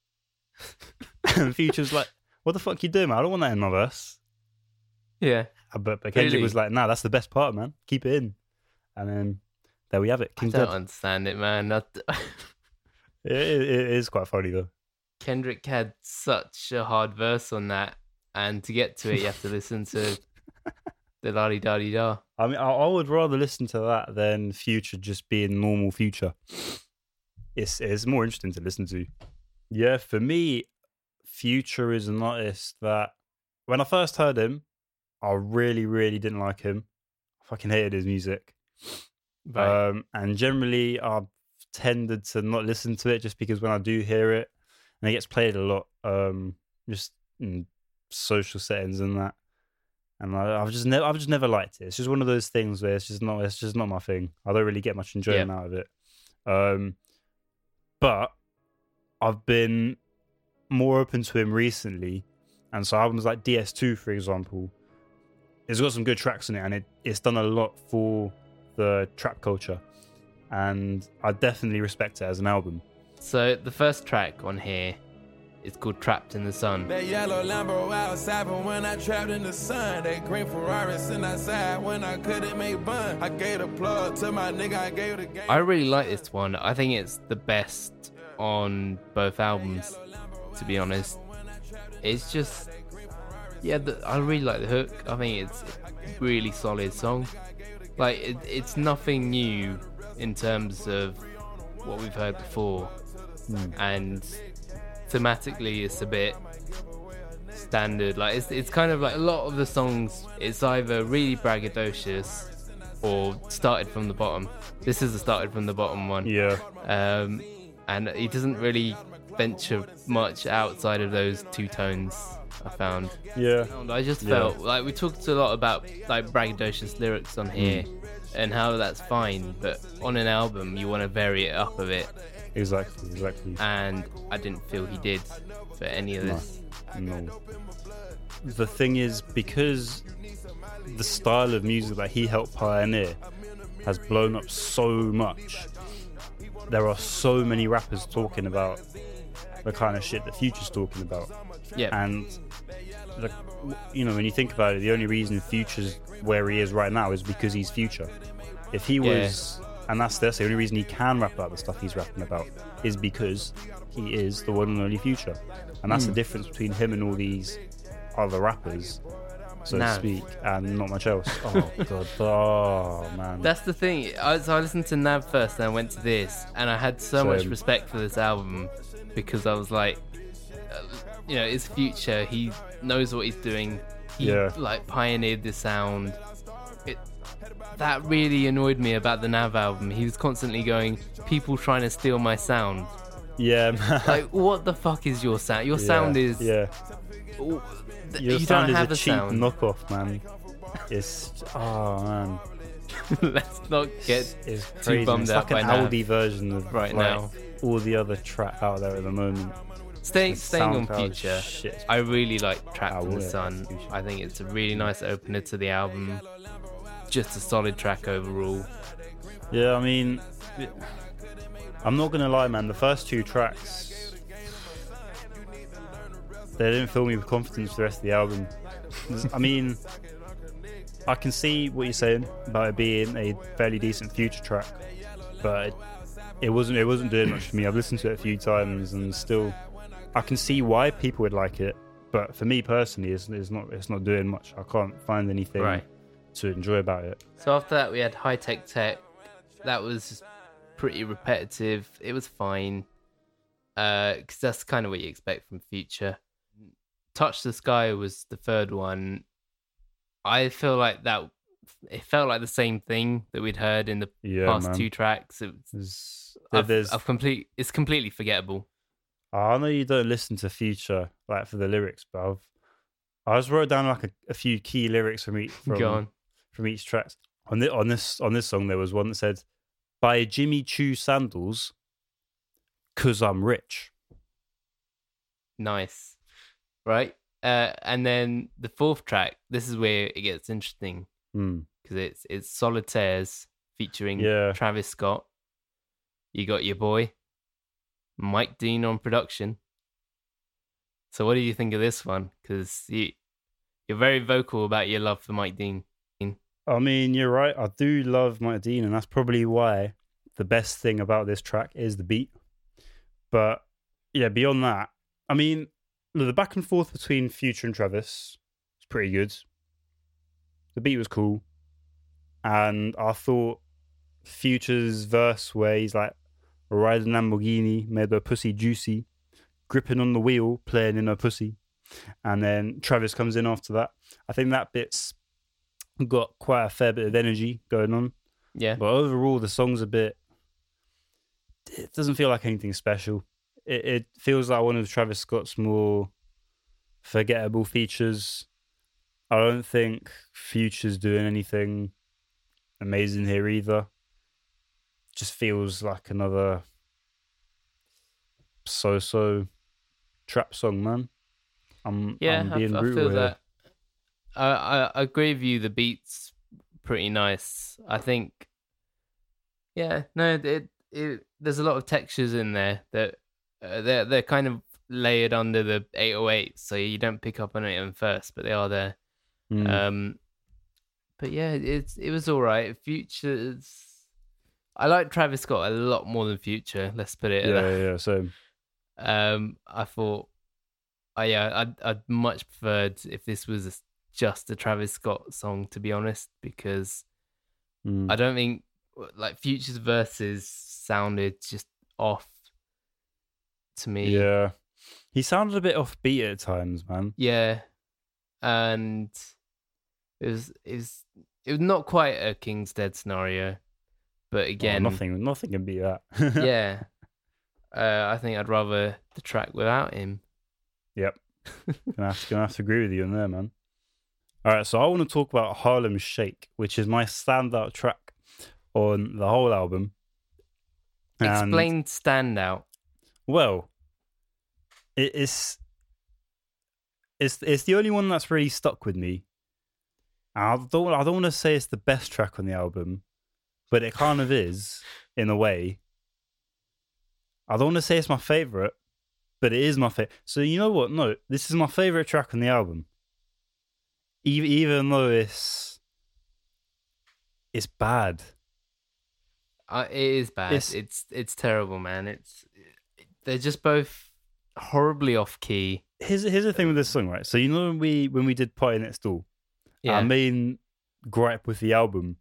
and Future's like, "What the fuck you doing, man? I don't want that in my verse." yeah. But, but Kendrick Really? was like, "Nah, that's the best part, man. Keep it in," and then there we have it. I don't Dead. understand it, man. It, it is quite funny though. Kendrick had such a hard verse on that, and to get to it, you have to listen to the la di da di da. I mean, I, I would rather listen to that than Future just being normal Future. It's it's more interesting to listen to. Yeah, for me, Future is an artist that when I first heard him, I really, really didn't like him. I fucking hated his music. Right. Um, and generally, I've tended to not listen to it just because when I do hear it, and it gets played a lot, um, just in social settings and that, and I, I've just never, I've just never liked it. It's just one of those things where it's just not, it's just not my thing. I don't really get much enjoyment out of it. Um, but I've been more open to him recently, and so albums like DS2, for example, it's got some good tracks in it, and it, it's done a lot for the trap culture, and I definitely respect it as an album. so the first track on here is called "Trapped in the Sun." That yellow Lambo outside, but when I trapped in the sun, that green Ferrari sitting outside when I couldn't make bun. I gave the plug to my nigga, I gave the game. I really like this one. I think it's the best on both albums. To be honest, it's just yeah. The, I really like the hook. I think it's a really solid song. Like it, it's nothing new in terms of what we've heard before, and thematically, it's a bit standard. Like it's it's kind of like a lot of the songs. It's either really braggadocious or started from the bottom. This is a started from the bottom one. Yeah. Um, and he doesn't really venture much outside of those two tones. I found. Yeah. I just Yeah. felt like we talked a lot about like braggadocious lyrics on here, Mm. and how that's fine. But on an album, you want to vary it up a bit, Exactly. Exactly. and I didn't feel he did for any of No. this. No. The thing is, because the style of music that he helped pioneer has blown up so much, there are so many rappers talking about the kind of shit that Future's talking about. Yeah. And, the, you know, when you think about it, the only reason Future's where he is right now is because he's Future. If he Yeah. was, and that's that's the only reason he can rap about the stuff he's rapping about, is because he is the one and only Future. And that's the Hmm. difference between him and all these other rappers, so to speak, and not much else. Oh god, oh man. That's the thing. I, so I listened to Nav first, and I went to this, and I had so much respect for this album because I was like, uh, you know, his future. He knows what he's doing. He Yeah. like pioneered the sound. It that really annoyed me about the Nav album. He was constantly going, "People trying to steal my sound." yeah, man. Like, what the fuck is your sound? Your Yeah, sound is yeah. oh, th- Your you sound don't is have a a cheap sound. knockoff, man. It's oh man, Let's not get it's too crazy. bummed it's out like an by Nav Audi version of right like, now. All the other trap out there at the moment. Staying The staying on future. shit. I really like Trapped I in the Sun. I think it's a really nice opener to the album. Just a solid track overall. Yeah, I mean, I'm not gonna lie, man. The first two tracks, they didn't fill me with confidence for the rest of the album. I mean, I can see what you're saying about it being a fairly decent future track, but it, wasn't. It wasn't doing much for me. I've listened to it a few times, and still, I can see why people would like it. But for me personally, it's, it's not. It's not doing much. I can't find anything Right. to enjoy about it. So after that, we had High Tech Tech. That was pretty repetitive. It was fine. Uh, because that's kind of what you expect from Future. Touch the Sky was the third one. I feel like that. It felt like the same thing that we'd heard in the Yeah, past man. two tracks. It was, I've, complete. It's completely forgettable. I know you don't listen to Future like for the lyrics, but I've I just wrote down like a, a few key lyrics from each from, from each track. On this on this on this song, there was one that said, "Buy Jimmy Choo sandals, cause I'm rich." Nice. Right? Uh, and then the fourth track, this is where it gets interesting Hmm. because it's it's Solitaires featuring Yeah. Travis Scott. You got your boy, Mike Dean on production. So what do you think of this one? Because you, you're very vocal about your love for Mike Dean. I mean, you're right. I do love Mike Dean, and that's probably why the best thing about this track is the beat. But yeah, beyond that, I mean, the back and forth between Future and Travis was pretty good. The beat was cool, and I thought Future's verse where he's like riding Lamborghini, made her pussy juicy, gripping on the wheel, playing in her pussy, and then Travis comes in after that. I think that bit's got quite a fair bit of energy going on. Yeah. But overall, the song's a bit. It doesn't feel like anything special. It, it feels like one of Travis Scott's more forgettable features. I don't think Future's doing anything amazing here either. Just feels like another so-so trap song, man. I'm, Yeah, I'm being I brutal feel here. that. I, I I agree with you. The beats pretty nice. I think. Yeah, no, it, it there's a lot of textures in there that uh, they're they're kind of layered under the 808, so you don't pick up on it at first, but they are there. Mm. Um, but yeah, it's it was all right. Futures. I like Travis Scott a lot more than Future. Let's put it. yeah, that. yeah. So Um, I thought, oh yeah, I'd I'd much preferred if this was just a Travis Scott song, to be honest, because mm. I don't think like Future's verses sounded just off to me. Yeah. He sounded a bit offbeat at times, man. Yeah, and it was it was it was not quite a King's Dead scenario, but Oh, again, nothing, nothing can beat that. yeah. Uh, I think I'd rather the track without him. Yep. gonna, have to, gonna have to agree with you on there, man. All right, so I want to talk about Harlem Shake, which is my standout track on the whole album. And, Explain standout. Well, it is. It's it's the only one that's really stuck with me. I don't I don't want to say it's the best track on the album, but it kind of is in a way. I don't want to say it's my favorite, but it is my favorite. So you know what? No, this is my favorite track on the album. Even even though it's it's bad. Uh, it is bad. It's- It's it's terrible, man. It's they're just both horribly off key. Here's here's the thing with this song, right? So you know when we when we did PartyNextDoor, Yeah, our main gripe with the album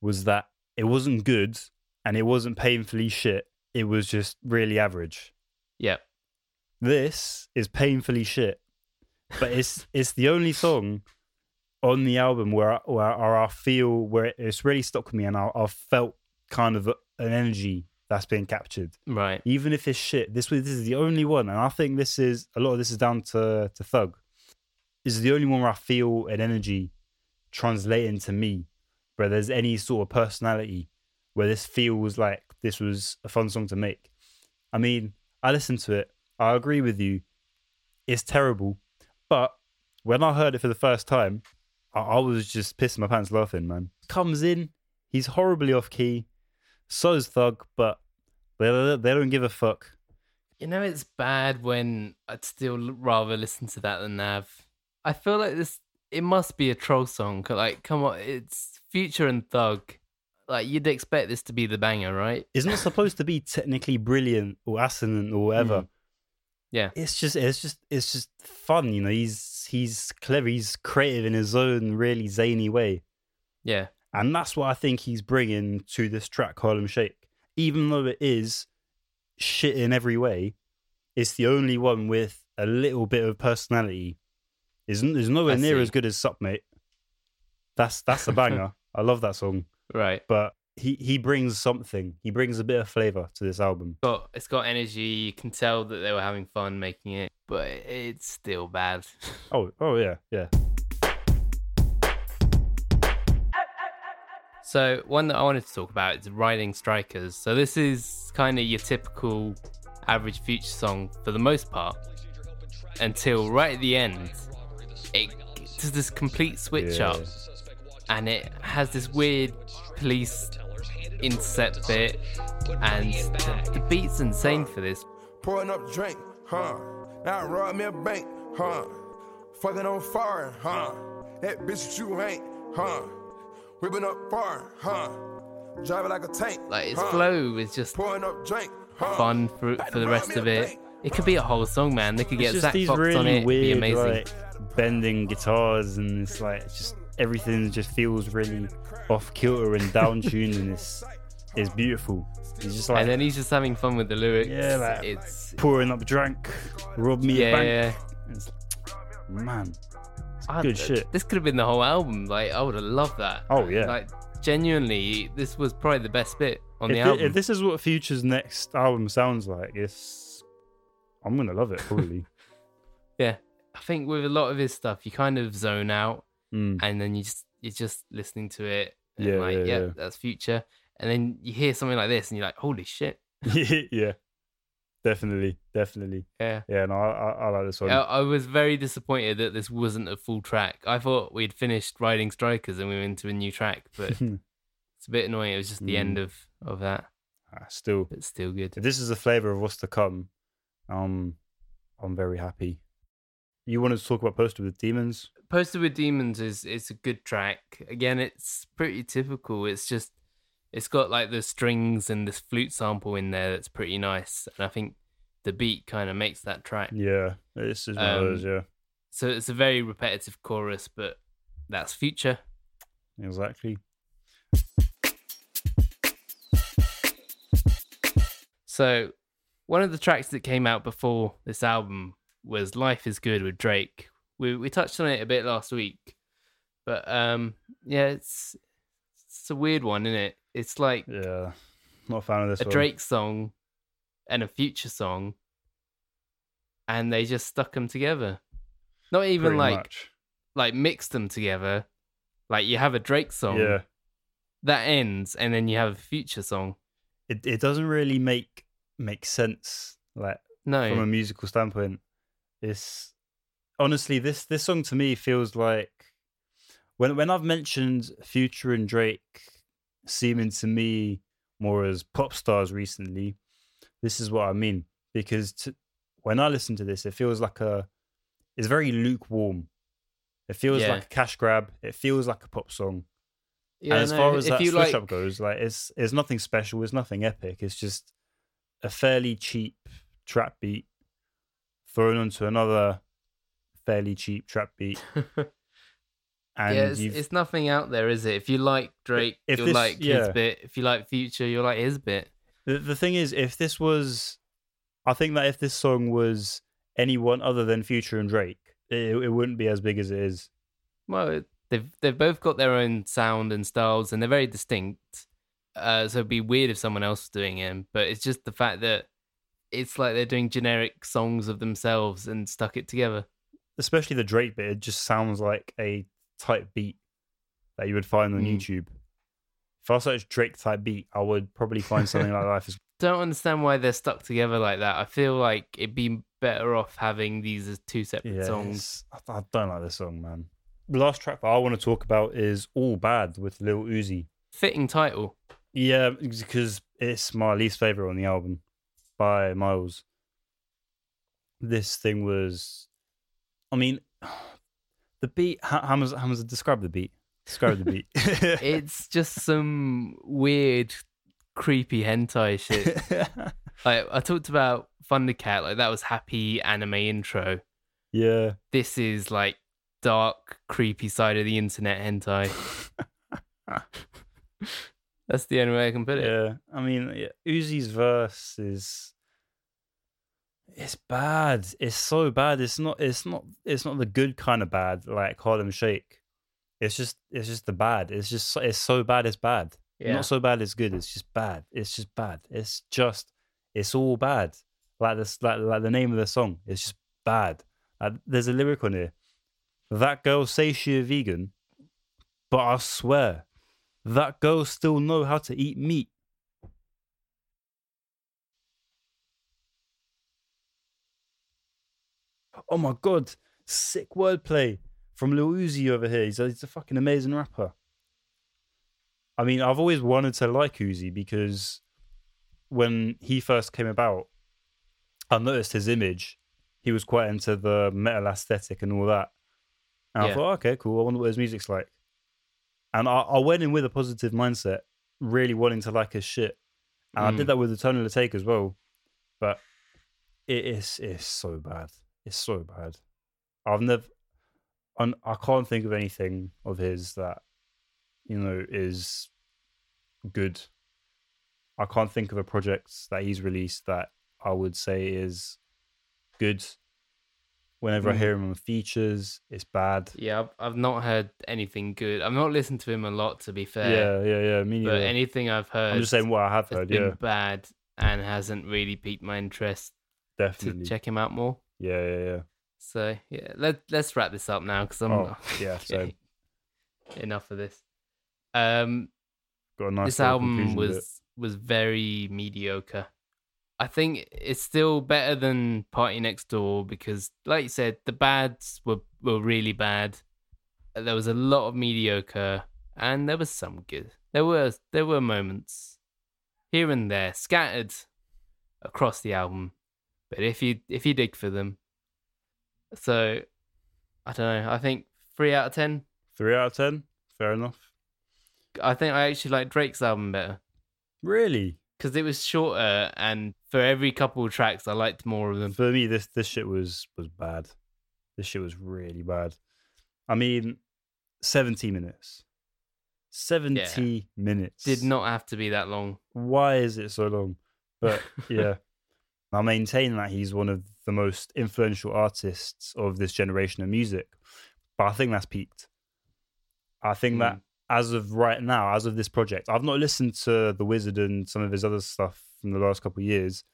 was that it wasn't good and it wasn't painfully shit. It was just really average. yeah. This is painfully shit, but it's it's the only song on the album where I, where, I- I feel where it's really stuck with me and I, I've felt kind of an energy that's been captured. Right. Even if it's shit, this was this is the only one, and I think this is a lot of this is down to to Thug. This is the only one where I feel an energy translating to me, where there's any sort of personality, where this feels like this was a fun song to make. I mean, I listened to it. I agree with you. It's terrible, but when I heard it for the first time, I, I was just pissing my pants laughing. Man, comes in, he's horribly off key. So's Thug, but they they don't give a fuck. You know, it's bad when I'd still rather listen to that than Nav. I feel like this. It must be a troll song. Like, come on, it's Future and Thug. Like, you'd expect this to be the banger, right? It's not supposed to be technically brilliant or assonant or whatever. Mm. Yeah. It's just it's just it's just fun, you know. He's he's clever. He's creative in his own really zany way, Yeah, and that's what I think he's bringing to this track, Harlem Shake. Even though it is shit in every way, it's the only one with a little bit of personality. Is is nowhere I near see. as good as Sup Mate. That's that's a banger. I love that song, right. but he he brings something. He brings a bit of flavor to this album. Got it's got energy. You can tell that they were having fun making it, but it's still bad. Oh oh yeah yeah. So one that I wanted to talk about is Riding Strikers. So this is kind of your typical average future song for the most part, until right at the end, it does this complete switch Yeah. up, and it has this weird police intercept bit, and the, the beat's insane for this. Pouring up drink, huh? Now rob me a bank, huh? Fucking on fire, huh? That bitch that you ain't, huh? Whipping up far, huh? Driving like a tank. Like its huh? flow is just Pouring up drink, huh? fun for for the rest of it. It could be a whole song, man. They could It's get just Zach Fox really on it. It'd be amazing. like bending guitars, and it's like it's just everything just feels really off kilter and down tuned, and it's it's beautiful. It's just like and then he's just having fun with the lyrics. Yeah, like- it's pouring up drink, rob me a yeah, bank. yeah. It's, man, I- good shit. This could have been the whole album. Like I would have loved that. Oh, yeah. Like genuinely, this was probably the best bit on if, the album. if this is what Future's next album sounds like, it's I'm gonna love it probably. yeah, I think with a lot of his stuff, you kind of zone out, Mm. and then you just you're just listening to it. And Yeah, like, yeah, yep, yeah. that's future. And then you hear something like this, and you're like, holy shit. yeah, definitely, definitely. Yeah. Yeah, no, I, I, I like this one. I, I was very disappointed that this wasn't a full track. I thought we'd finished Riding Strikers and we were into a new track, but it's a bit annoying. It was just the Mm. end of, of that, Ah, Still, but still good. if this is the flavor of what's to come, um, I'm very happy. You wanted to talk about Posted with Demons? Posted with Demons is is a good track. Again, it's pretty typical. It's just it's got like the strings and this flute sample in there that's pretty nice, and I think the beat kind of makes that track. Yeah, this is one of Um, those. Yeah, So it's a very repetitive chorus, but that's future. exactly. So one of the tracks that came out before this album was "Life Is Good" with Drake. We we touched on it a bit last week, but um, yeah, it's it's a weird one, isn't it? It's like Yeah, not a fan of this a one. Drake song and a Future song, and they just stuck them together. Not even pretty like much. like mixed them together. Like you have a Drake song Yeah, that ends, and then you have a Future song. it it doesn't really make make sense like No, from a musical standpoint. It's honestly this this song to me feels like when when I've mentioned Future and Drake seeming to me more as pop stars recently, this is what I mean because to, when I listen to this, it feels like a it's very lukewarm. It feels Yeah. like a cash grab. It feels like a pop song. yeah, and as no, far as that switch like, up goes, like it's it's nothing special. It's nothing epic. It's just a fairly cheap trap beat thrown onto another fairly cheap trap beat. And yeah, it's, it's nothing out there, is it? If you like Drake, if you'll this- like yeah. his bit. If you like Future, you'll like his bit. the, the thing is, if this was, I think that if this song was anyone other than Future and Drake, it, it wouldn't be as big as it is. Well, they've they've both got their own sound and styles, and they're very distinct. Uh, so it'd be weird if someone else was doing it. But it's just the fact that it's like they're doing generic songs of themselves and stuck it together. Especially the Drake bit, it just sounds like a type beat that you would find on Mm. YouTube. If I search Drake type beat, I would probably find something like Life is Don't understand why they're stuck together like that. I feel like it'd be better off having these as two separate Yeah, songs. I, I don't like this song, man. The last track that I want to talk about is All Bad with Lil Uzi. Fitting title. Yeah, because it's my least favorite on the album by Miles. This thing was, I mean, the beat. How, how does how does it describe the beat? Describe the beat. It's just some weird, creepy hentai shit. like I talked about Thundercat, like that was happy anime intro. yeah, This is like dark, creepy side of the internet hentai. That's the only way I can put it. yeah. I mean, yeah, Uzi's verse is. It's bad. It's so bad. It's not. It's not. It's not the good kind of bad like Harlem Shake. It's just. It's just the bad. It's just. so- It's so bad. It's bad. Yeah. Not so bad. It's good. It's just bad. It's just bad. It's just. It's all bad. Like this. Like like the name of the song. It's just bad. Like, there's a lyric on here. That girl say she a vegan, but I swear, that girl still know how to eat meat. Oh my god, sick wordplay from Lil Uzi over here. He's a, he's a fucking amazing rapper. I mean, I've always wanted to like Uzi because when he first came about, I noticed his image. He was quite into the metal aesthetic and all that. And I thought, oh, okay, cool. I wonder what his music's like. And I, I went in with a positive mindset, really wanting to like his shit. And I Mm. did that with the of the Take as well. But it is it's so bad. It's so bad. I've never and I can't think of anything of his that, you know, is good. I can't think of a project that he's released that I would say is good. Whenever I Mm. hear him on features, it's bad. Yeah, I've, I've not heard anything good. I've not listened to him a lot, to be fair. Yeah, yeah, yeah. Me But anything I've heard I'm just saying what I have has heard. been Yeah, bad and hasn't really piqued my interest definitely. to check him out more. Yeah, yeah, yeah. So yeah, let let's wrap this up now because I'm Oh, yeah, so- enough of this. Um, Got a nice this album conclusion with it. was was very mediocre. I think it's still better than PartyNextDoor because, like you said, the bads were were really bad. Uh, there was a lot of mediocre, and there was some good. There were there were moments here and there scattered across the album, but if you if you dig for them, so I don't know. I think three out of ten. Three out of ten. Fair enough. I think I actually like Drake's album better. Really? Because it was shorter and for every couple of tracks i liked more of them For me, this this shit was was bad. This shit was really bad. I mean, seventy minutes. Seventy minutes. did not have to be that long Why is it so long? But yeah, I maintain that he's one of the most influential artists of this generation of music. But I think that's peaked. I think that hmm. As of right now, as of this project, I've not listened to The Wizard and some of his other stuff from the last couple of years,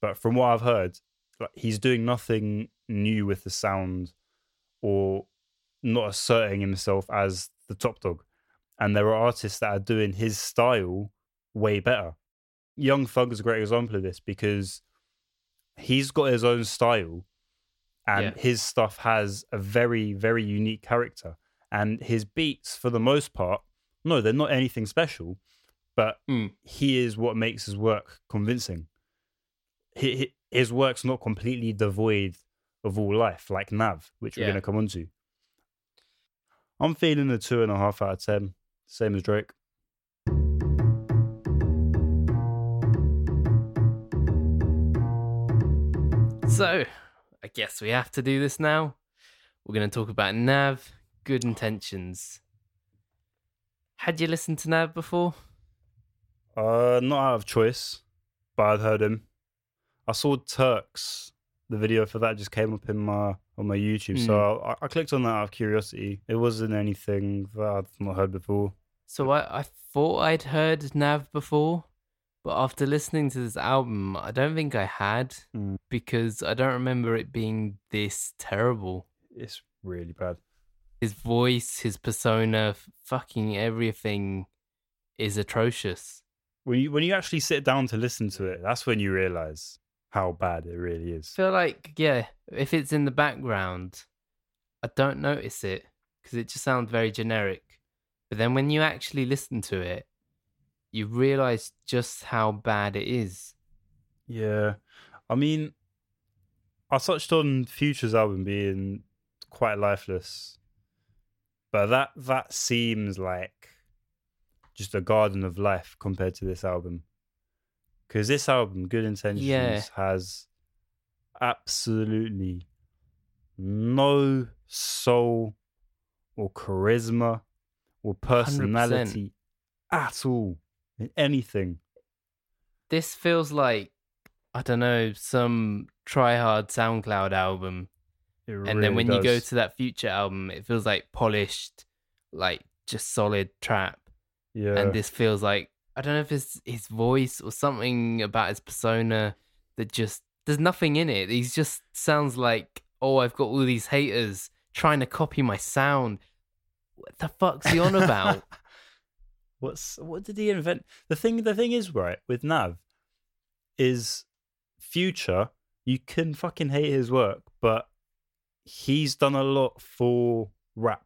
but from what I've heard, like, he's doing nothing new with the sound or not asserting himself as the top dog. And there are artists that are doing his style way better. Young Thug is a great example of this because he's got his own style and Yeah. his stuff has a very, very unique character. And his beats, for the most part, no, they're not anything special, but Mm. he is what makes his work convincing. Hi- hi- His work's not completely devoid of all life, like Nav, which we're going to come on to. I'm feeling a two and a half out of ten, same as Drake. So, I guess we have to do this now. We're going to talk about Nav, Good Intentions. Had you listened to Nav before? Uh, not out of choice, but I'd heard him. I saw Turks. The video for that just came up in my on my YouTube, so I, I clicked on that out of curiosity. It wasn't anything that I'd not heard before. So I, I thought I'd heard Nav before, but after listening to this album, I don't think I had Mm. because I don't remember it being this terrible. It's really bad. His voice, his persona, fucking everything is atrocious. When you when you actually sit down to listen to it, that's when you realize how bad it really is. I feel like yeah, if it's in the background, I don't notice it because it just sounds very generic. But then when you actually listen to it, you realize just how bad it is. Yeah, I mean, I touched on Future's album being quite lifeless, but that that seems like just a garden of life compared to this album. Because this album, Good Intentions, Yeah. has absolutely no soul or charisma or personality at all in anything. This feels like I don't know some try hard SoundCloud album, And then when you go to that Future album, it feels like polished, like just solid trap. yeah, and this feels like I don't know if it's his voice or something about his persona that just there's nothing in it. He just sounds like oh I've got all these haters trying to copy my sound. What the fuck's he on about? What's what did he invent? The thing the thing is right with Nav is future. You can fucking hate his work, but he's done a lot for rap.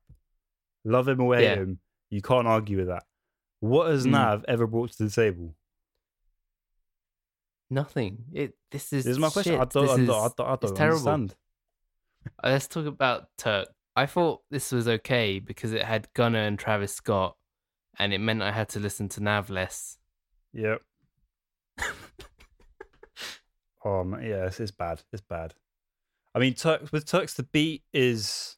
Love him or hate Yeah. him, you can't argue with that. What has Mm. Nav ever brought to the table? Nothing. It. This is. This is my question. I don't, This I don't, is- I don't, I don't terrible. understand. Uh, Let's talk about Turk. I thought this was okay because it had Gunna and Travis Scott, and it meant I had to listen to Nav less. Yep. oh man, yeah, it's, it's bad. It's bad. I mean, Turks with Turks, the beat is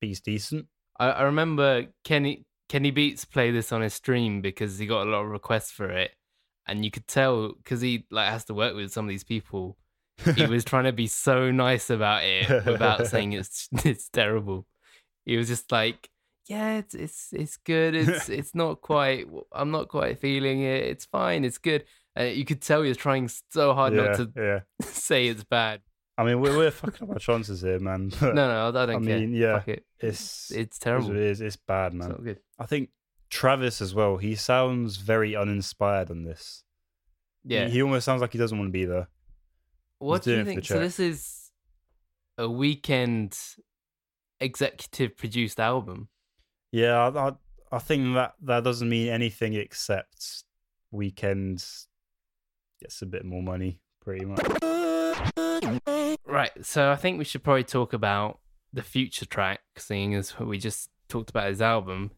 beat's decent. I, I remember Kenny Kenny Beats play this on his stream because he got a lot of requests for it, and you could tell because he like has to work with some of these people. He was trying to be so nice about it without saying it's it's terrible. He was just like, "Yeah, it's it's it's good. It's it's not quite. I'm not quite feeling it. It's fine. It's good." And you could tell he was trying so hard yeah, not to yeah. say it's bad. I mean, we're, we're fucking up our chances here, man. No, no, I don't I care. mean, yeah, Fuck it. it's It's It's terrible. it is. It's bad, It's man. not good. I think Travis as well. He sounds very uninspired on this. Yeah. he, almost sounds like he doesn't want to be there. What do you it for the think? So this is a Weeknd executive produced album. Yeah, I, I, I think that that doesn't mean anything except Weeknd's gets a bit more money, pretty much. Right. So I think we should probably talk about the future track, seeing as we just talked about his album.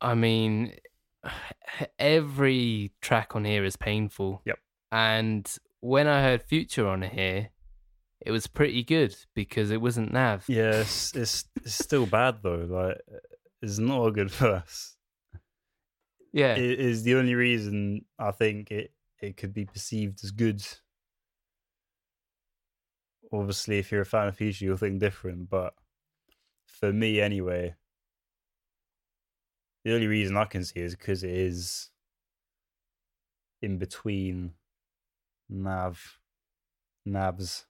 I mean, every track on here is painful. Yep. And when I heard Future on here, it was pretty good because it wasn't Nav. Yeah, it's, it's it's still bad though. Like, it's not a good verse. Yeah. It is the only reason I think it it could be perceived as good obviously, if you're a fan of Future, you'll think different. But for me, anyway, the only reason I can see is because it is in between Nav, Navs.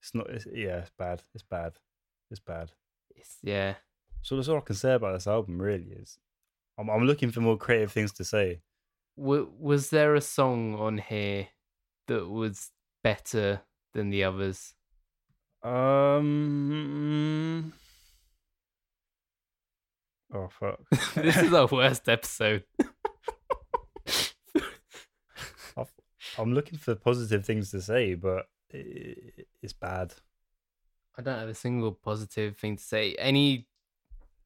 It's not. It's, yeah, it's bad. It's bad. It's bad. It's, yeah. So that's all I can say about this album. Really, is I'm, I'm looking for more creative things to say. W- was there a song on here that was better than the others? Um. Oh fuck! this is our worst episode. I'm looking for positive things to say, but it's bad. I don't have a single positive thing to say. Any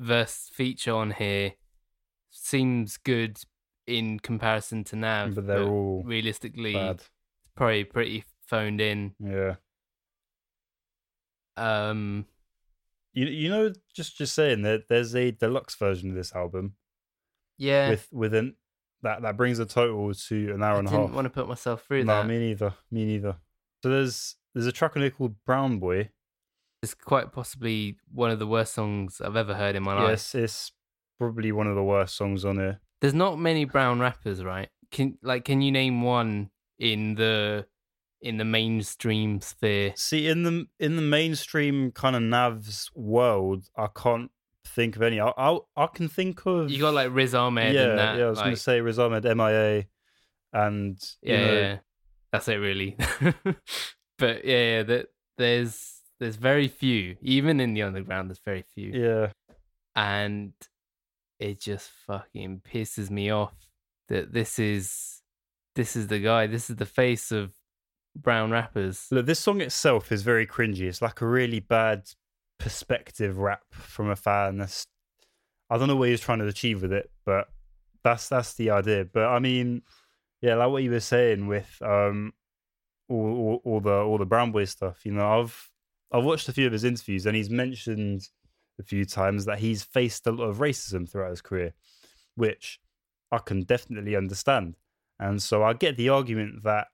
verse feature on here seems good in comparison to now, But they're all realistically Bad. probably pretty phoned in. Yeah. Um, You you know just just saying that there's a deluxe version of this album yeah, with with an that that brings the total to an hour I and a half. I didn't want to put myself through no, that. me neither. Me neither. So there's there's a track on here called Brown Boy. It's quite possibly one of the worst songs I've ever heard in my life. Yes, it's probably one of the worst songs on here. There's not many brown rappers, right? Can like can you name one in the in the mainstream sphere? See, in the in the mainstream kind of Navs world, I can't think of any. I I, I can think of You got like Riz Ahmed yeah, and that. yeah. I was like, going to say Riz Ahmed, MIA, and you yeah, know, yeah, that's it really. but yeah, yeah that there's there's very few, even in the underground. There's very few, yeah. and it just fucking pisses me off that this is this is the guy. This is the face of brown rappers. Look, this song itself is very cringy. It's like a really bad perspective rap from a fan. That's I don't know what he was trying to achieve with it, but that's that's the idea. But I mean, yeah, like what you were saying with um all, all, all the all the Brown Boy stuff. You know, I've I've watched a few of his interviews, and he's mentioned a few times that he's faced a lot of racism throughout his career, which I can definitely understand. And so I get the argument that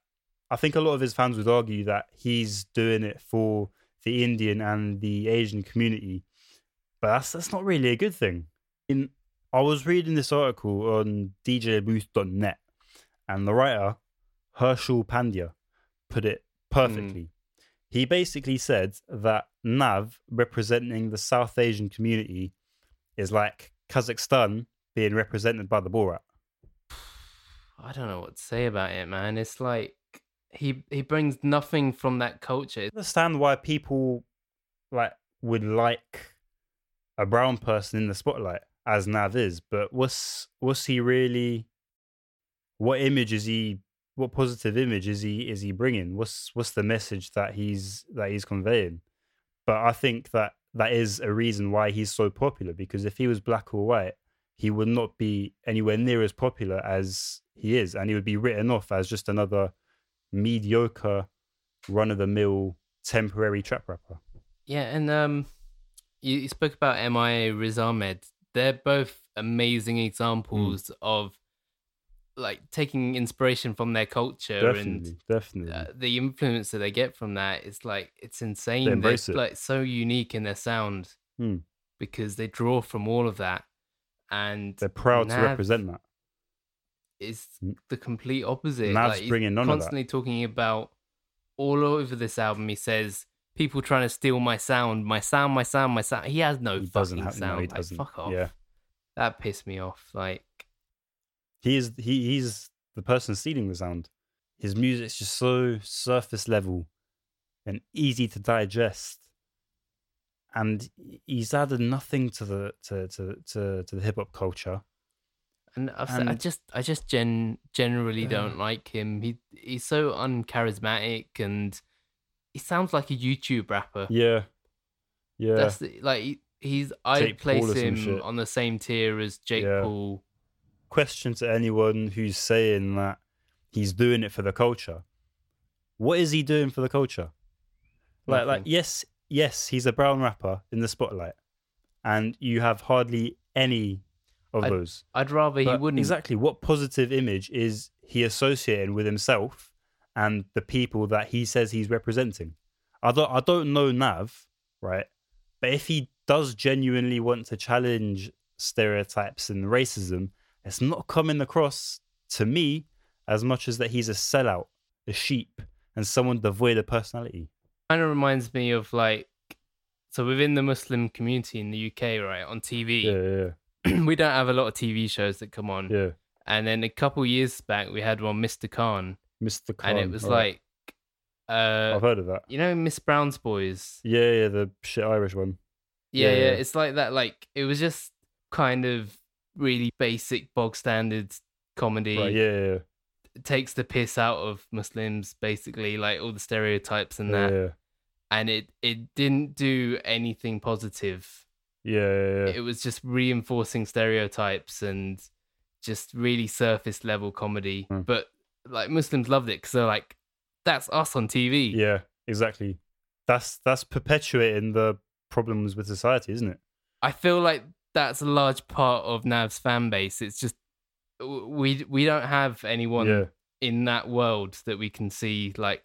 I think a lot of his fans would argue that he's doing it for the Indian and the Asian community, but that's that's not really a good thing. In I was reading this article on DJBooth.net, and the writer Hershal Pandya put it perfectly. Hmm. He basically said that Nav representing the South Asian community is like Kazakhstan being represented by the Borat. I don't know what to say about it, man. It's like he he brings nothing from that culture. I understand why people like would like a brown person in the spotlight as Nav is, but what's what's he really? What image is he? What positive image is he is he bringing? What's what's the message that he's that he's conveying? But I think that that is a reason why he's so popular because if he was black or white, he would not be anywhere near as popular as he is, and he would be written off as just another mediocre, run of the mill, temporary trap rapper. Yeah, and um, you, you spoke about MIA Riz Ahmed. They're both amazing examples of like taking inspiration from their culture Definitely, and definitely. uh, the influence that they get from that is like it's insane. They it. like so unique in their sound Hmm. because they draw from all of that, and They're proud to represent that. Is the complete opposite. Nav's like, he's bringing none of that. constantly talking about all over this album. He says people trying to steal my sound, my sound, my sound, my sound. He has no He fucking have sound. no, he Like, fuck off. Yeah, That pissed me off. Like, he is. He he's the person stealing the sound. His music's just so surface level and easy to digest, and he's added nothing to the to to to, to the hip hop culture. And I've, said- I just, I just gen generally don't like him. He he's so uncharismatic and he sounds like a YouTube rapper. Yeah, yeah. That's the, like he's. I place him on the same tier as Jake Yeah. Paul. question to anyone who's saying that he's doing it for the culture. What is he doing for the culture? Like, like yes, yes, he's a brown rapper in the spotlight, and you have hardly any of I- those. I'd rather he wouldn't. exactly. What positive image is he associating with himself and the people that he says he's representing? I don't I don't know Nav, right? But if he does genuinely want to challenge stereotypes and racism, it's not coming across to me as much as that he's a sellout, a sheep, and someone devoid of personality. Kind of reminds me of like, so within the Muslim community in the UK, right, on TV, Yeah, yeah, we don't have a lot of TV shows that come on. yeah. And then a couple years back, we had one, Mr. Khan, Mr. Khan. and it was like, uh, I've heard of that. you know, Miss Brown's Boys. Yeah, yeah, the shit Irish one. Yeah, Yeah, yeah, yeah. It's like that. Like it was just kind of really basic, bog standard comedy. Right, yeah, yeah, yeah. Takes the piss out of Muslims, basically, like all the stereotypes and that. yeah, And it it didn't do anything positive. Yeah, yeah, yeah. It was just reinforcing stereotypes and just really surface level comedy. Hmm. But like Muslims loved it because they're like, that's us on TV. Yeah, exactly. That's that's perpetuating the problems with society, isn't it? I feel like that's a large part of Nav's fan base. It's just we we don't have anyone yeah, in that world that we can see like,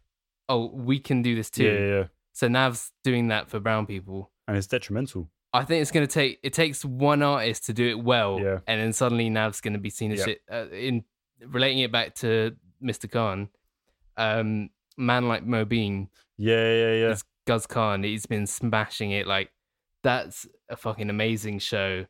oh, we can do this too. yeah, yeah. So Nav's doing that for brown people. And it's detrimental. I think it's gonna take it takes one artist to do it well, Yeah. and then suddenly Nav's gonna be seen as Yeah. shit. Uh, in relating it back to Mr. Khan, um, man like Mobeen, Yeah, yeah, yeah. it's Guz Khan. He's been smashing it. Like that's a fucking amazing show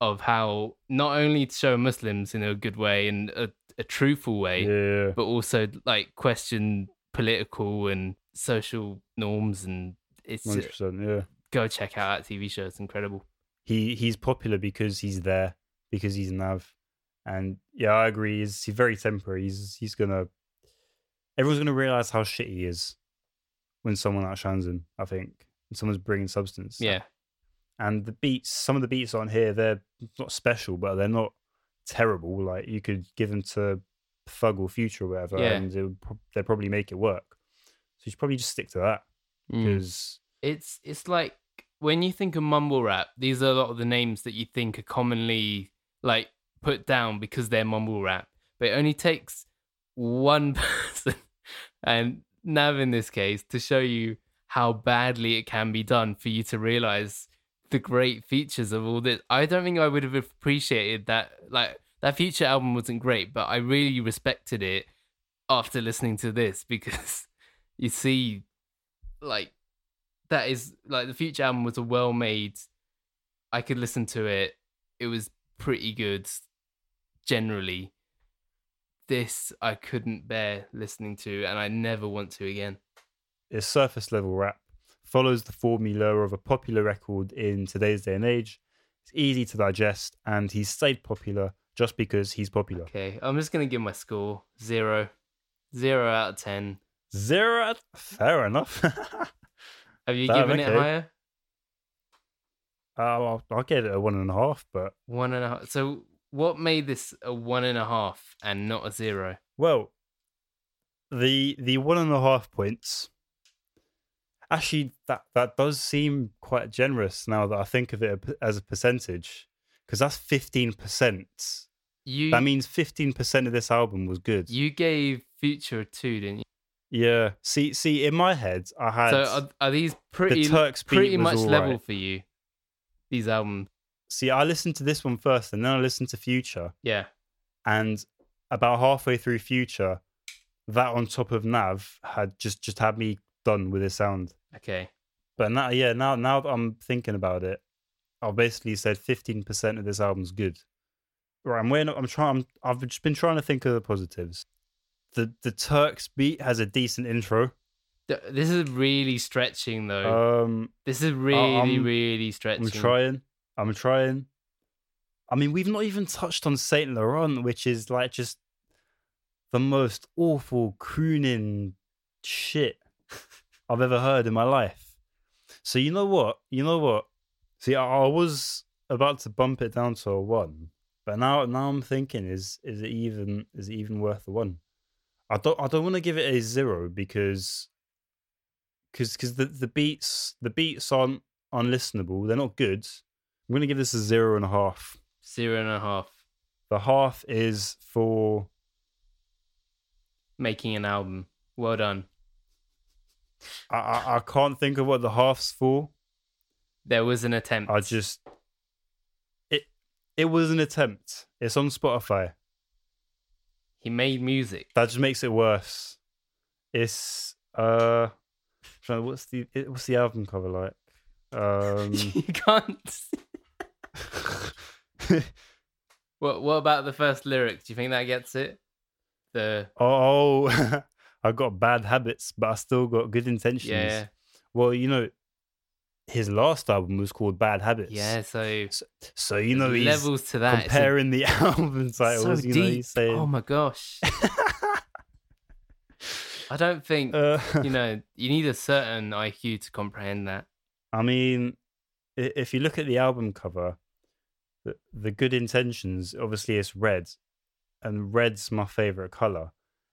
of how not only to show Muslims in a good way and a, a truthful way, yeah, yeah. but also like question political and social norms. And it's Hundred percent. Yeah. Go check out that TV show. It's incredible. He he's popular because he's there, because he's Nav, and yeah, I agree. He's he's very temporary. He's he's gonna. Everyone's gonna realize how shit he is when someone outshines him. I think when someone's bringing substance. Yeah, and the beats some of the beats on here they're not special but they're not terrible like you could give them to thug or future or whatever Yeah. and it would pro- they'd probably make it work so you should probably just stick to that Mm. because it's it's like when you think of mumble rap, these are a lot of the names that you think are commonly like put down because they're mumble rap. But it only takes one person and Nav in this case to show you how badly it can be done for you to realize the great features of all this. I don't think I would have appreciated that like that future album wasn't great, but I really respected it after listening to this because you see like that is like the future album was a well made i could listen to it. It was pretty good generally. This i couldn't bear listening to and i never want to again. It's surface level rap. Follows the formula of a popular record in today's day and age. It's easy to digest and he's stayed popular just because he's popular. Okay i'm just gonna give my score zero. Zero out of ten. Zero fair enough have you given it higher uh, I'll, I'll get it a one and a half but one and a half so what made this a one and a half and not a zero Well, the the one and a half points. Actually, that that does seem quite generous now that I think of it as a percentage, because that's fifteen percent. you That means fifteen percent of this album was good. you gave future a two didn't you yeah. See, see, in my head, I had So are, are these pretty Turks pretty much level right. for you? These albums, see. I listened to this one first, and then I listened to Future, yeah. and about halfway through Future, that on top of Nav had just just had me done with the sound. Okay, But now, yeah, now now that I'm thinking about it, I've basically said 15% of this album's good. Right, I'm weighing. up- I'm trying. I'm, I've just been trying to think of the positives. The the Turks beat has a decent intro. This is really stretching though. Um, this is really I'm- really stretching. I'm trying. I'm trying. I mean, we've not even touched on Saint Laurent, which is like just the most awful crooning shit I've ever heard in my life. So you know what? You know what? See, I, I was about to bump it down to a one, but now now I'm thinking, is is it even is it even worth the one? I don't I don't want to give it a zero because because because the, the beats the beats aren't unlistenable. They're not good. I'm gonna give this a zero and a half. Zero and a half. The half is for Making an album. Well done. I, I I can't think of what the half's for. There was an attempt. I just it it was an attempt. It's on Spotify. He made music. That just makes it worse. It's uh, what's the what's the album cover like? Um, you can't. What What about the first lyric? Do you think that gets it? The oh, I've got bad habits, but I still got good intentions. yeah, Well, you know, his last album was called Bad Habits. yeah. So So you know he's levels to that. It's a- comparing the album so titles. you deep. know, he's saying. Oh my gosh. I don't think uh, you know. You need a certain IQ to comprehend that. I mean, if you look at the album cover, the, the good intentions, obviously it's red, and red's my favorite color.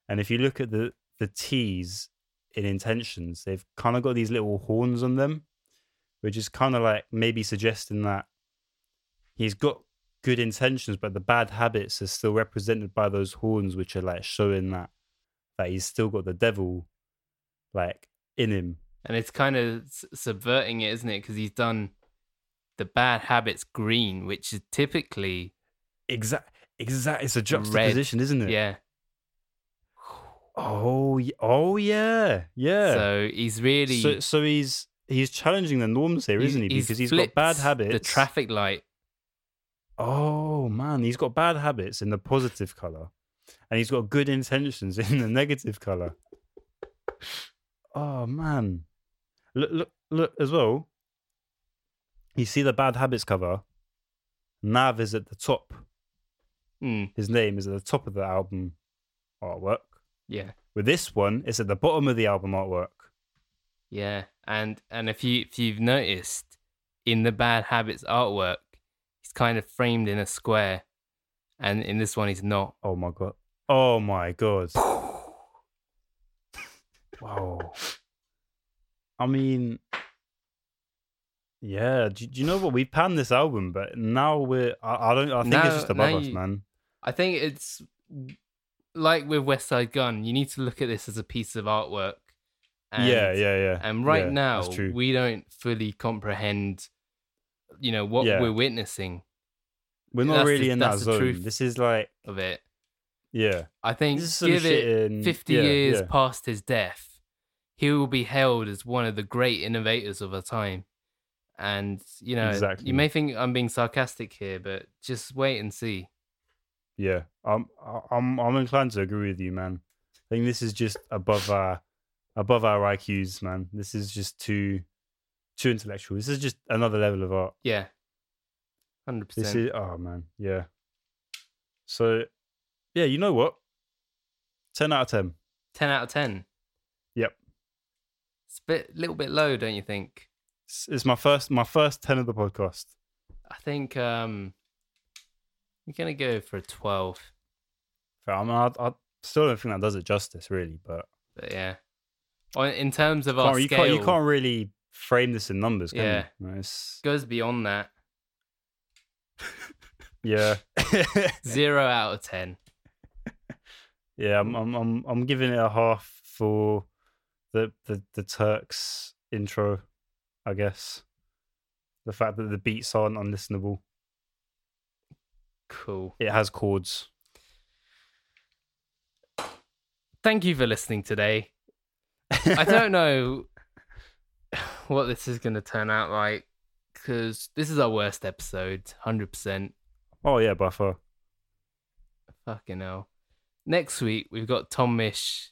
And if you look at the the T's in intentions, they've kind of got these little horns on them, which is kind of like maybe suggesting that he's got good intentions, but the bad habits are still represented by those horns, which are like showing that that he's still got the devil like in him. And it's kind of subverting it, isn't it? Because he's done the bad habits green, which is typically Exact, exact. It's a juxtaposition, isn't it? yeah. Oh, oh yeah, yeah. So he's really So, so he's he's challenging the norms here, isn't he? he's Because he's got bad habits. The traffic light. Oh man, he's got bad habits in the positive color, and he's got good intentions in the negative color. Oh man, look, look, look as well. You see the bad habits cover. Nav is at the top. Hmm, His name is at the top of the album artwork. yeah, With this one, it's at the bottom of the album artwork. yeah. And and if you if you've noticed in the bad habits artwork, he's kind of framed in a square, and in this one he's not. Oh my god. Oh my god. wow. I mean, yeah. Do, do you know what? We panned this album, but now we're. I, I don't. I think Now- it's just above us, you- man. I think it's like with Westside Gunn. You need to look at this as a piece of artwork. And, yeah, yeah, yeah. And right Yeah, now, we don't fully comprehend, you know, what Yeah. we're witnessing we're not that's really the- in that zone. truth. This is like, of it. yeah. I think This is some give it in- 50 yeah, years past his death, he will be hailed as one of the great innovators of our time. And, you know, Exactly. you may think I'm being sarcastic here, but just wait and see. Yeah, I'm I'm I'm inclined to agree with you, man. I think this is just above our above our IQs, man. This is just too too intellectual. This is just another level of art. Yeah. 100%. This is oh man, yeah. So yeah, you know what? Ten out of ten. 10 out of 10. Yep. It's a bit, little bit low, don't you think? It's, it's my first my first ten of the podcast. I think um, I'm going to go for a 12. I, mean, I, I still don't think that does it justice, really. But But yeah. In terms of our can't, you scale, can't you can't really frame this in numbers, can Yeah. you? It's- goes beyond that. yeah. Zero out of 10. Yeah, I'm I'm I'm I'm giving it a half for the the the Turks intro, I guess. The fact that the beats aren't unlistenable. Cool. It has chords. Thank you for listening today. I don't know what this is going to turn out like because this is our worst episode, 100%. Oh yeah, by far. Fucking hell. Next week, we've got Tom Misch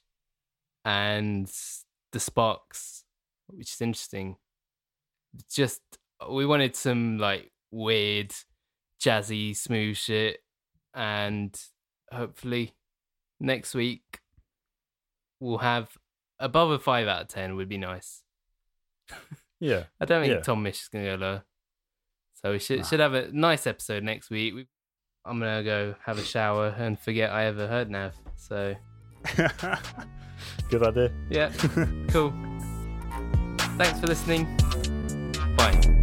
and the Sparks, which is interesting. Just, we wanted some like weird, jazzy, smooth shit. And hopefully, next week, we'll have above a 5 out of 10, would be nice. Yeah. I don't think Yeah. Tom Misch is going to go low. So we should Nah. should have a nice episode next week. We, I'm going to go have a shower and forget I ever heard Nav. So, Good idea. yeah, cool. Thanks for listening. Bye.